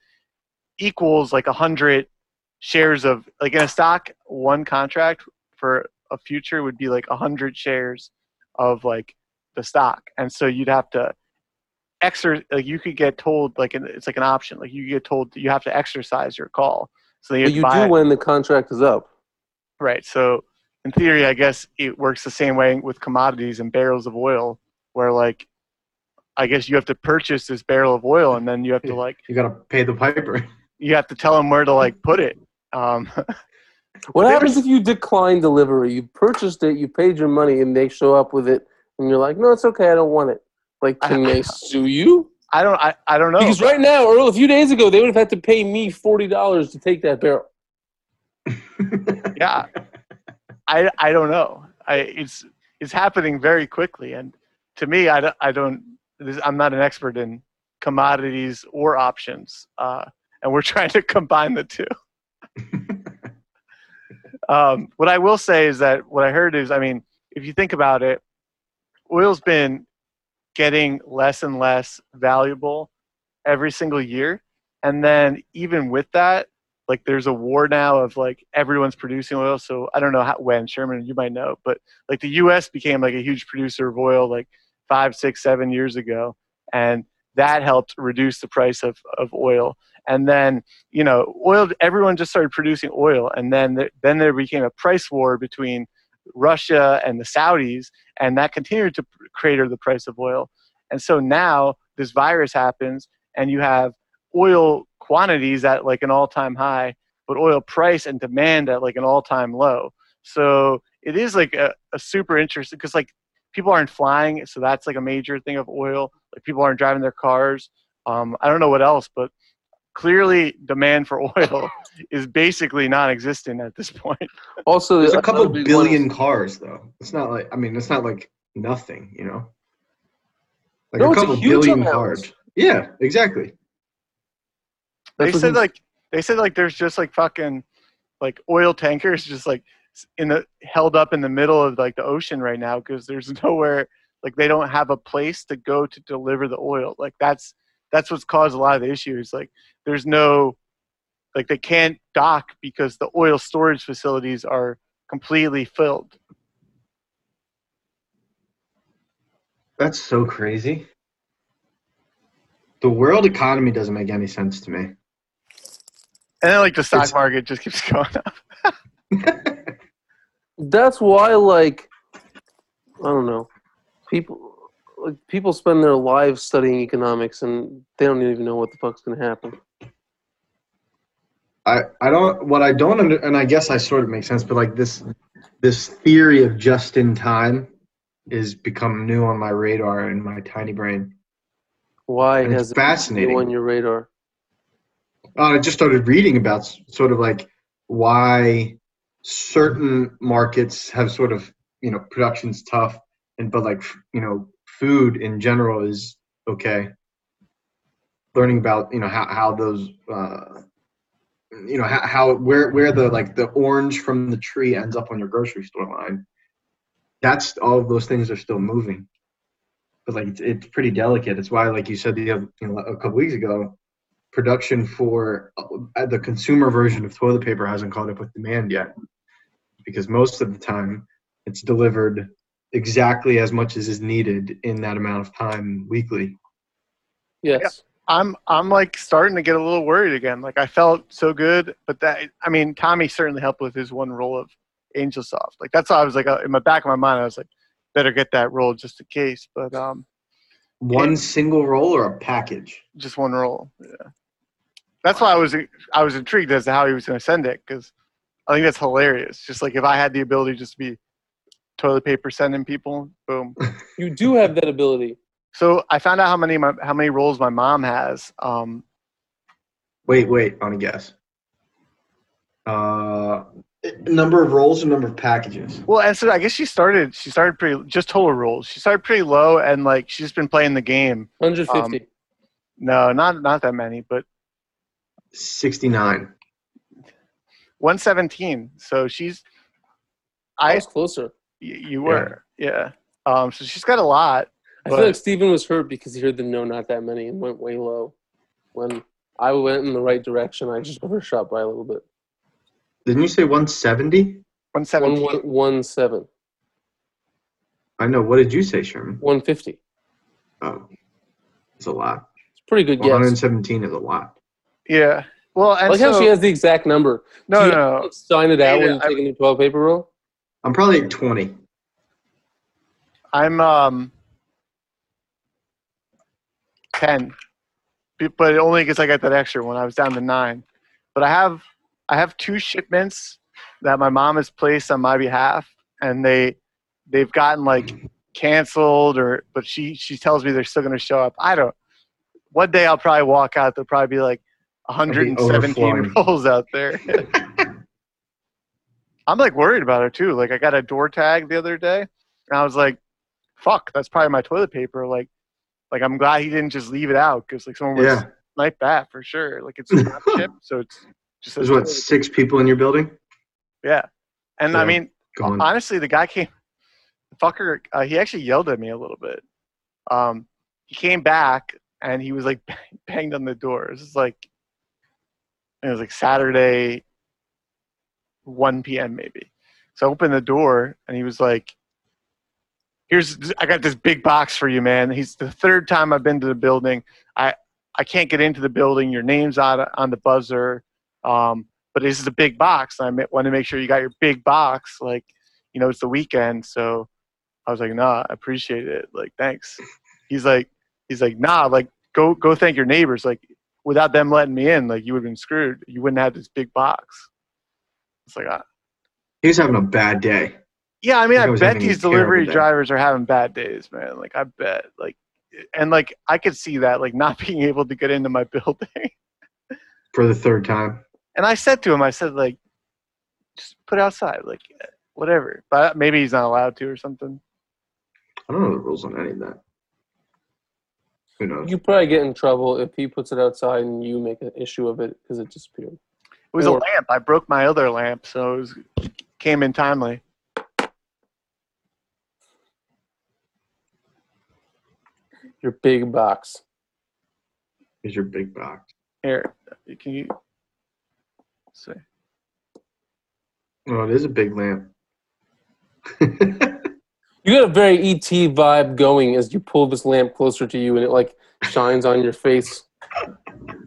[SPEAKER 1] equals like a hundred shares of like in a stock. One contract for a future would be like a hundred shares of like the stock, and so you'd have to exer like you could get told like an, it's like an option like you get told you have to exercise your call so you, have
[SPEAKER 3] but
[SPEAKER 1] to
[SPEAKER 3] you do when the contract is up.
[SPEAKER 1] Right. So in theory, I guess it works the same way with commodities and barrels of oil, where like I guess you have to purchase this barrel of oil and then you have to like
[SPEAKER 2] You gotta pay the piper.
[SPEAKER 1] you have to tell them where to like put it. Um,
[SPEAKER 3] What
[SPEAKER 1] There's-
[SPEAKER 3] happens if you decline delivery? You purchased it, you paid your money, and they show up with it, and you're like, "No, it's okay, I don't want it." Like, can they sue you?
[SPEAKER 1] I don't I, I don't know.
[SPEAKER 3] Because right now, or a few days ago, they would have had to pay me forty dollars to take that barrel.
[SPEAKER 1] yeah, I I don't know. I it's it's happening very quickly, and to me, I don't, I don't this, I'm not an expert in commodities or options, uh, and we're trying to combine the two. Um, what I will say is that what I heard is, I mean, if you think about it, oil's been getting less and less valuable every single year. And then even with that, like there's a war now of like everyone's producing oil. So I don't know how, when Sherman, you might know, but like the U.S. became like a huge producer of oil like five, six, seven years ago, and that helped reduce the price of of oil. And then you know, oil. Everyone just started producing oil, and then there, then there became a price war between Russia and the Saudis, and that continued to crater the price of oil. And so now this virus happens, and you have oil quantities at like an all-time high, but oil price and demand at like an all-time low. So it is like a, a super interesting because like people aren't flying, so that's like a major thing of oil. Like people aren't driving their cars. Um, I don't know what else, but clearly demand for oil is basically non-existent at this point.
[SPEAKER 3] Also,
[SPEAKER 2] There's a couple
[SPEAKER 3] another big
[SPEAKER 2] billion cars though. It's not like I mean, it's not like nothing, you know. Like
[SPEAKER 3] No,
[SPEAKER 2] a
[SPEAKER 3] it's a
[SPEAKER 2] couple
[SPEAKER 3] huge
[SPEAKER 2] billion
[SPEAKER 3] amount.
[SPEAKER 2] cars. Yeah, exactly.
[SPEAKER 1] They
[SPEAKER 3] That's what
[SPEAKER 1] said like they said like there's just like fucking like oil tankers just like s- in the held up in the middle of like the ocean right now because there's nowhere like they don't have a place to go to deliver the oil. Like that's that's what's caused a lot of the issues. Like there's no like they can't dock because the oil storage facilities are completely filled.
[SPEAKER 2] That's so crazy. The world economy doesn't make any sense to me.
[SPEAKER 1] And then like the stock
[SPEAKER 2] It's-
[SPEAKER 1] market just keeps going up.
[SPEAKER 3] that's why like i don't know people like people spend their lives studying economics and they don't even know what the fuck's going to happen
[SPEAKER 2] I, I don't what I don't under, and I guess I sort of make sense, but like this this theory of just in time is become new on my radar in my tiny brain.
[SPEAKER 3] why
[SPEAKER 2] And it's
[SPEAKER 3] has it
[SPEAKER 2] fascinating.
[SPEAKER 3] on your radar
[SPEAKER 2] Uh, I just started reading about sort of like why certain markets have sort of you know production's tough and but like you know food in general is okay. Learning about you know how how those uh, you know how, how where where the like the orange from the tree ends up on your grocery store line. That's all of those things are still moving, but like it's, it's pretty delicate. It's why like you said the other, you know a couple weeks ago production for uh, the consumer version of toilet paper hasn't caught up with demand yet because most of the time it's delivered exactly as much as is needed in that amount of time weekly
[SPEAKER 3] yes
[SPEAKER 1] I'm I'm like starting to get a little worried again. Like I felt so good, but that I mean, Tommy certainly helped with his one roll of Angel Soft. Like that's why I was like uh, in my back of my mind, I was like, better get that roll just in case. But um,
[SPEAKER 2] one single roll or a package
[SPEAKER 1] just one roll. Yeah, that's why I was I was intrigued as to how he was going to send it because I think that's hilarious. Just like if I had the ability just to be toilet paper sending people, boom.
[SPEAKER 3] you do have that ability
[SPEAKER 1] So I found out how many my, how many rolls my mom has. Um,
[SPEAKER 2] wait wait on a guess uh number of rolls or number of packages
[SPEAKER 1] Well, and so I guess she started. She started pretty just total rolls. She started pretty low, and like she's just been playing the game.
[SPEAKER 3] 150
[SPEAKER 1] No, not not that many, but
[SPEAKER 2] 69
[SPEAKER 1] one seventeen. So she's.
[SPEAKER 3] i
[SPEAKER 1] I
[SPEAKER 3] was closer.
[SPEAKER 1] y- you were yeah. Um, so she's got a lot.
[SPEAKER 3] i feel like steven was hurt because he heard the no not that many and went way low. When i went in the right direction i just overshot by a little bit.
[SPEAKER 2] Didn't you say 170
[SPEAKER 1] One
[SPEAKER 3] one,
[SPEAKER 1] seventeen.
[SPEAKER 3] one, one seven.
[SPEAKER 2] I know. What did you say sherman?
[SPEAKER 3] 150
[SPEAKER 2] oh it's a lot.
[SPEAKER 3] It's a pretty good guess.
[SPEAKER 2] 117 is a lot
[SPEAKER 1] Yeah. Well,
[SPEAKER 3] I
[SPEAKER 1] and
[SPEAKER 3] like
[SPEAKER 1] so,
[SPEAKER 3] how she has the exact number.
[SPEAKER 1] no,
[SPEAKER 3] Do you
[SPEAKER 1] no, no.
[SPEAKER 3] sign it out when
[SPEAKER 1] Yeah,
[SPEAKER 3] you're
[SPEAKER 1] I-
[SPEAKER 3] taking the toilet paper roll.
[SPEAKER 2] i'm probably at 20
[SPEAKER 1] I'm um ten, but only because I got that extra one. I was down to nine, but I have I have two shipments that my mom has placed on my behalf, and they they've gotten like canceled or but she she tells me they're still going to show up. I don't. One day I'll probably walk out. They'll probably be like 117
[SPEAKER 2] overflowing.
[SPEAKER 1] rolls out there. I'm like worried about it too. Like I got a door tag the other day, and I was like, "Fuck, that's probably my toilet paper." Like, like I'm glad he didn't just leave it out because like someone would
[SPEAKER 2] yeah
[SPEAKER 1] snipe that for sure. Like it's not shipped, so it's just
[SPEAKER 2] there's what
[SPEAKER 1] toilet-
[SPEAKER 2] six people in your building
[SPEAKER 1] yeah. And I mean,
[SPEAKER 2] gone
[SPEAKER 1] honestly, the guy came, the fucker, uh, he actually yelled at me a little bit. Um, he came back and he was like banged on the door. It was like, it was like Saturday, 1 p.m. maybe. So I opened the door and he was like, here's, I got this big box for you, man. He's the third time I've been to the building. I, I can't get into the building. Your name's on, on the buzzer. Um, but this is a big box. I want to make sure you got your big box. Like, you know, it's the weekend, so I was like, nah, I appreciate it. Like, thanks. He's like, he's like, nah, like go go thank your neighbors. Like, without them letting me in, like you would have been screwed. You wouldn't have this big box. It's like, uh,
[SPEAKER 2] He was having a bad day.
[SPEAKER 1] yeah, I mean,
[SPEAKER 2] I
[SPEAKER 1] I bet these delivery
[SPEAKER 2] day.
[SPEAKER 1] drivers are having bad days, man. Like, I bet, like, and like I could see that, like, not being able to get into my building.
[SPEAKER 2] for the third time.
[SPEAKER 1] And I said to him, I said, like, just put it outside, like, whatever. But maybe he's not allowed to or something.
[SPEAKER 2] I don't know the rules on any of that. Who knows?
[SPEAKER 3] You probably get in trouble if he puts it outside and you make an issue of it because it disappeared.
[SPEAKER 1] It was
[SPEAKER 3] Or-
[SPEAKER 1] a lamp. I broke my other lamp, so it was, came in timely.
[SPEAKER 3] Your big box.
[SPEAKER 2] Is your big box.
[SPEAKER 1] Here, can you see?
[SPEAKER 2] Oh, it is a big lamp.
[SPEAKER 3] You got a very ET vibe going as you pull this lamp closer to you and it like shines on your face.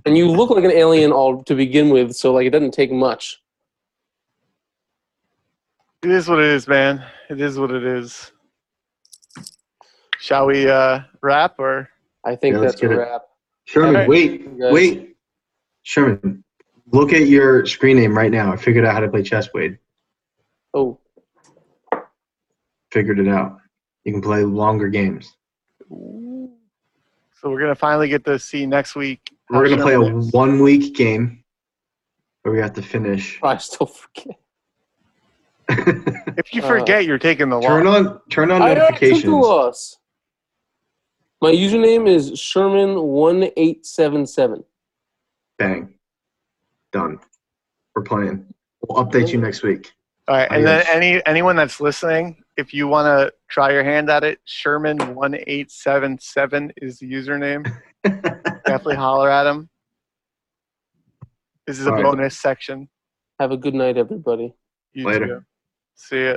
[SPEAKER 3] And you look like an alien all to begin with, so like it doesn't take much.
[SPEAKER 1] It is what it is, man. It is what it is. Shall we uh, wrap or?
[SPEAKER 3] I think
[SPEAKER 2] Yeah,
[SPEAKER 3] that's a wrap.
[SPEAKER 2] Sherman,
[SPEAKER 1] Alright.
[SPEAKER 2] wait, wait. Sherman, look at your screen name right now. I figured out how to play chess, Wade.
[SPEAKER 3] Oh,
[SPEAKER 2] Figured it out. You can play longer games.
[SPEAKER 1] So we're gonna finally get to see next week.
[SPEAKER 2] We're gonna play a one week game where we have to finish.
[SPEAKER 3] I still forget.
[SPEAKER 1] If you
[SPEAKER 3] Uh,
[SPEAKER 1] forget, you're taking the loss.
[SPEAKER 2] turn on turn on
[SPEAKER 3] I already took the loss. My username is Sherman1877.
[SPEAKER 2] Bang. Done. We're playing. We'll update you next week.
[SPEAKER 1] All right, and then any anyone that's listening, if you want to try your hand at it, Sherman one eight seven seven is the username. Definitely holler at him. This is a
[SPEAKER 2] All right.
[SPEAKER 1] bonus section.
[SPEAKER 3] Have a good night, everybody.
[SPEAKER 1] You
[SPEAKER 2] Later.
[SPEAKER 1] too. See ya.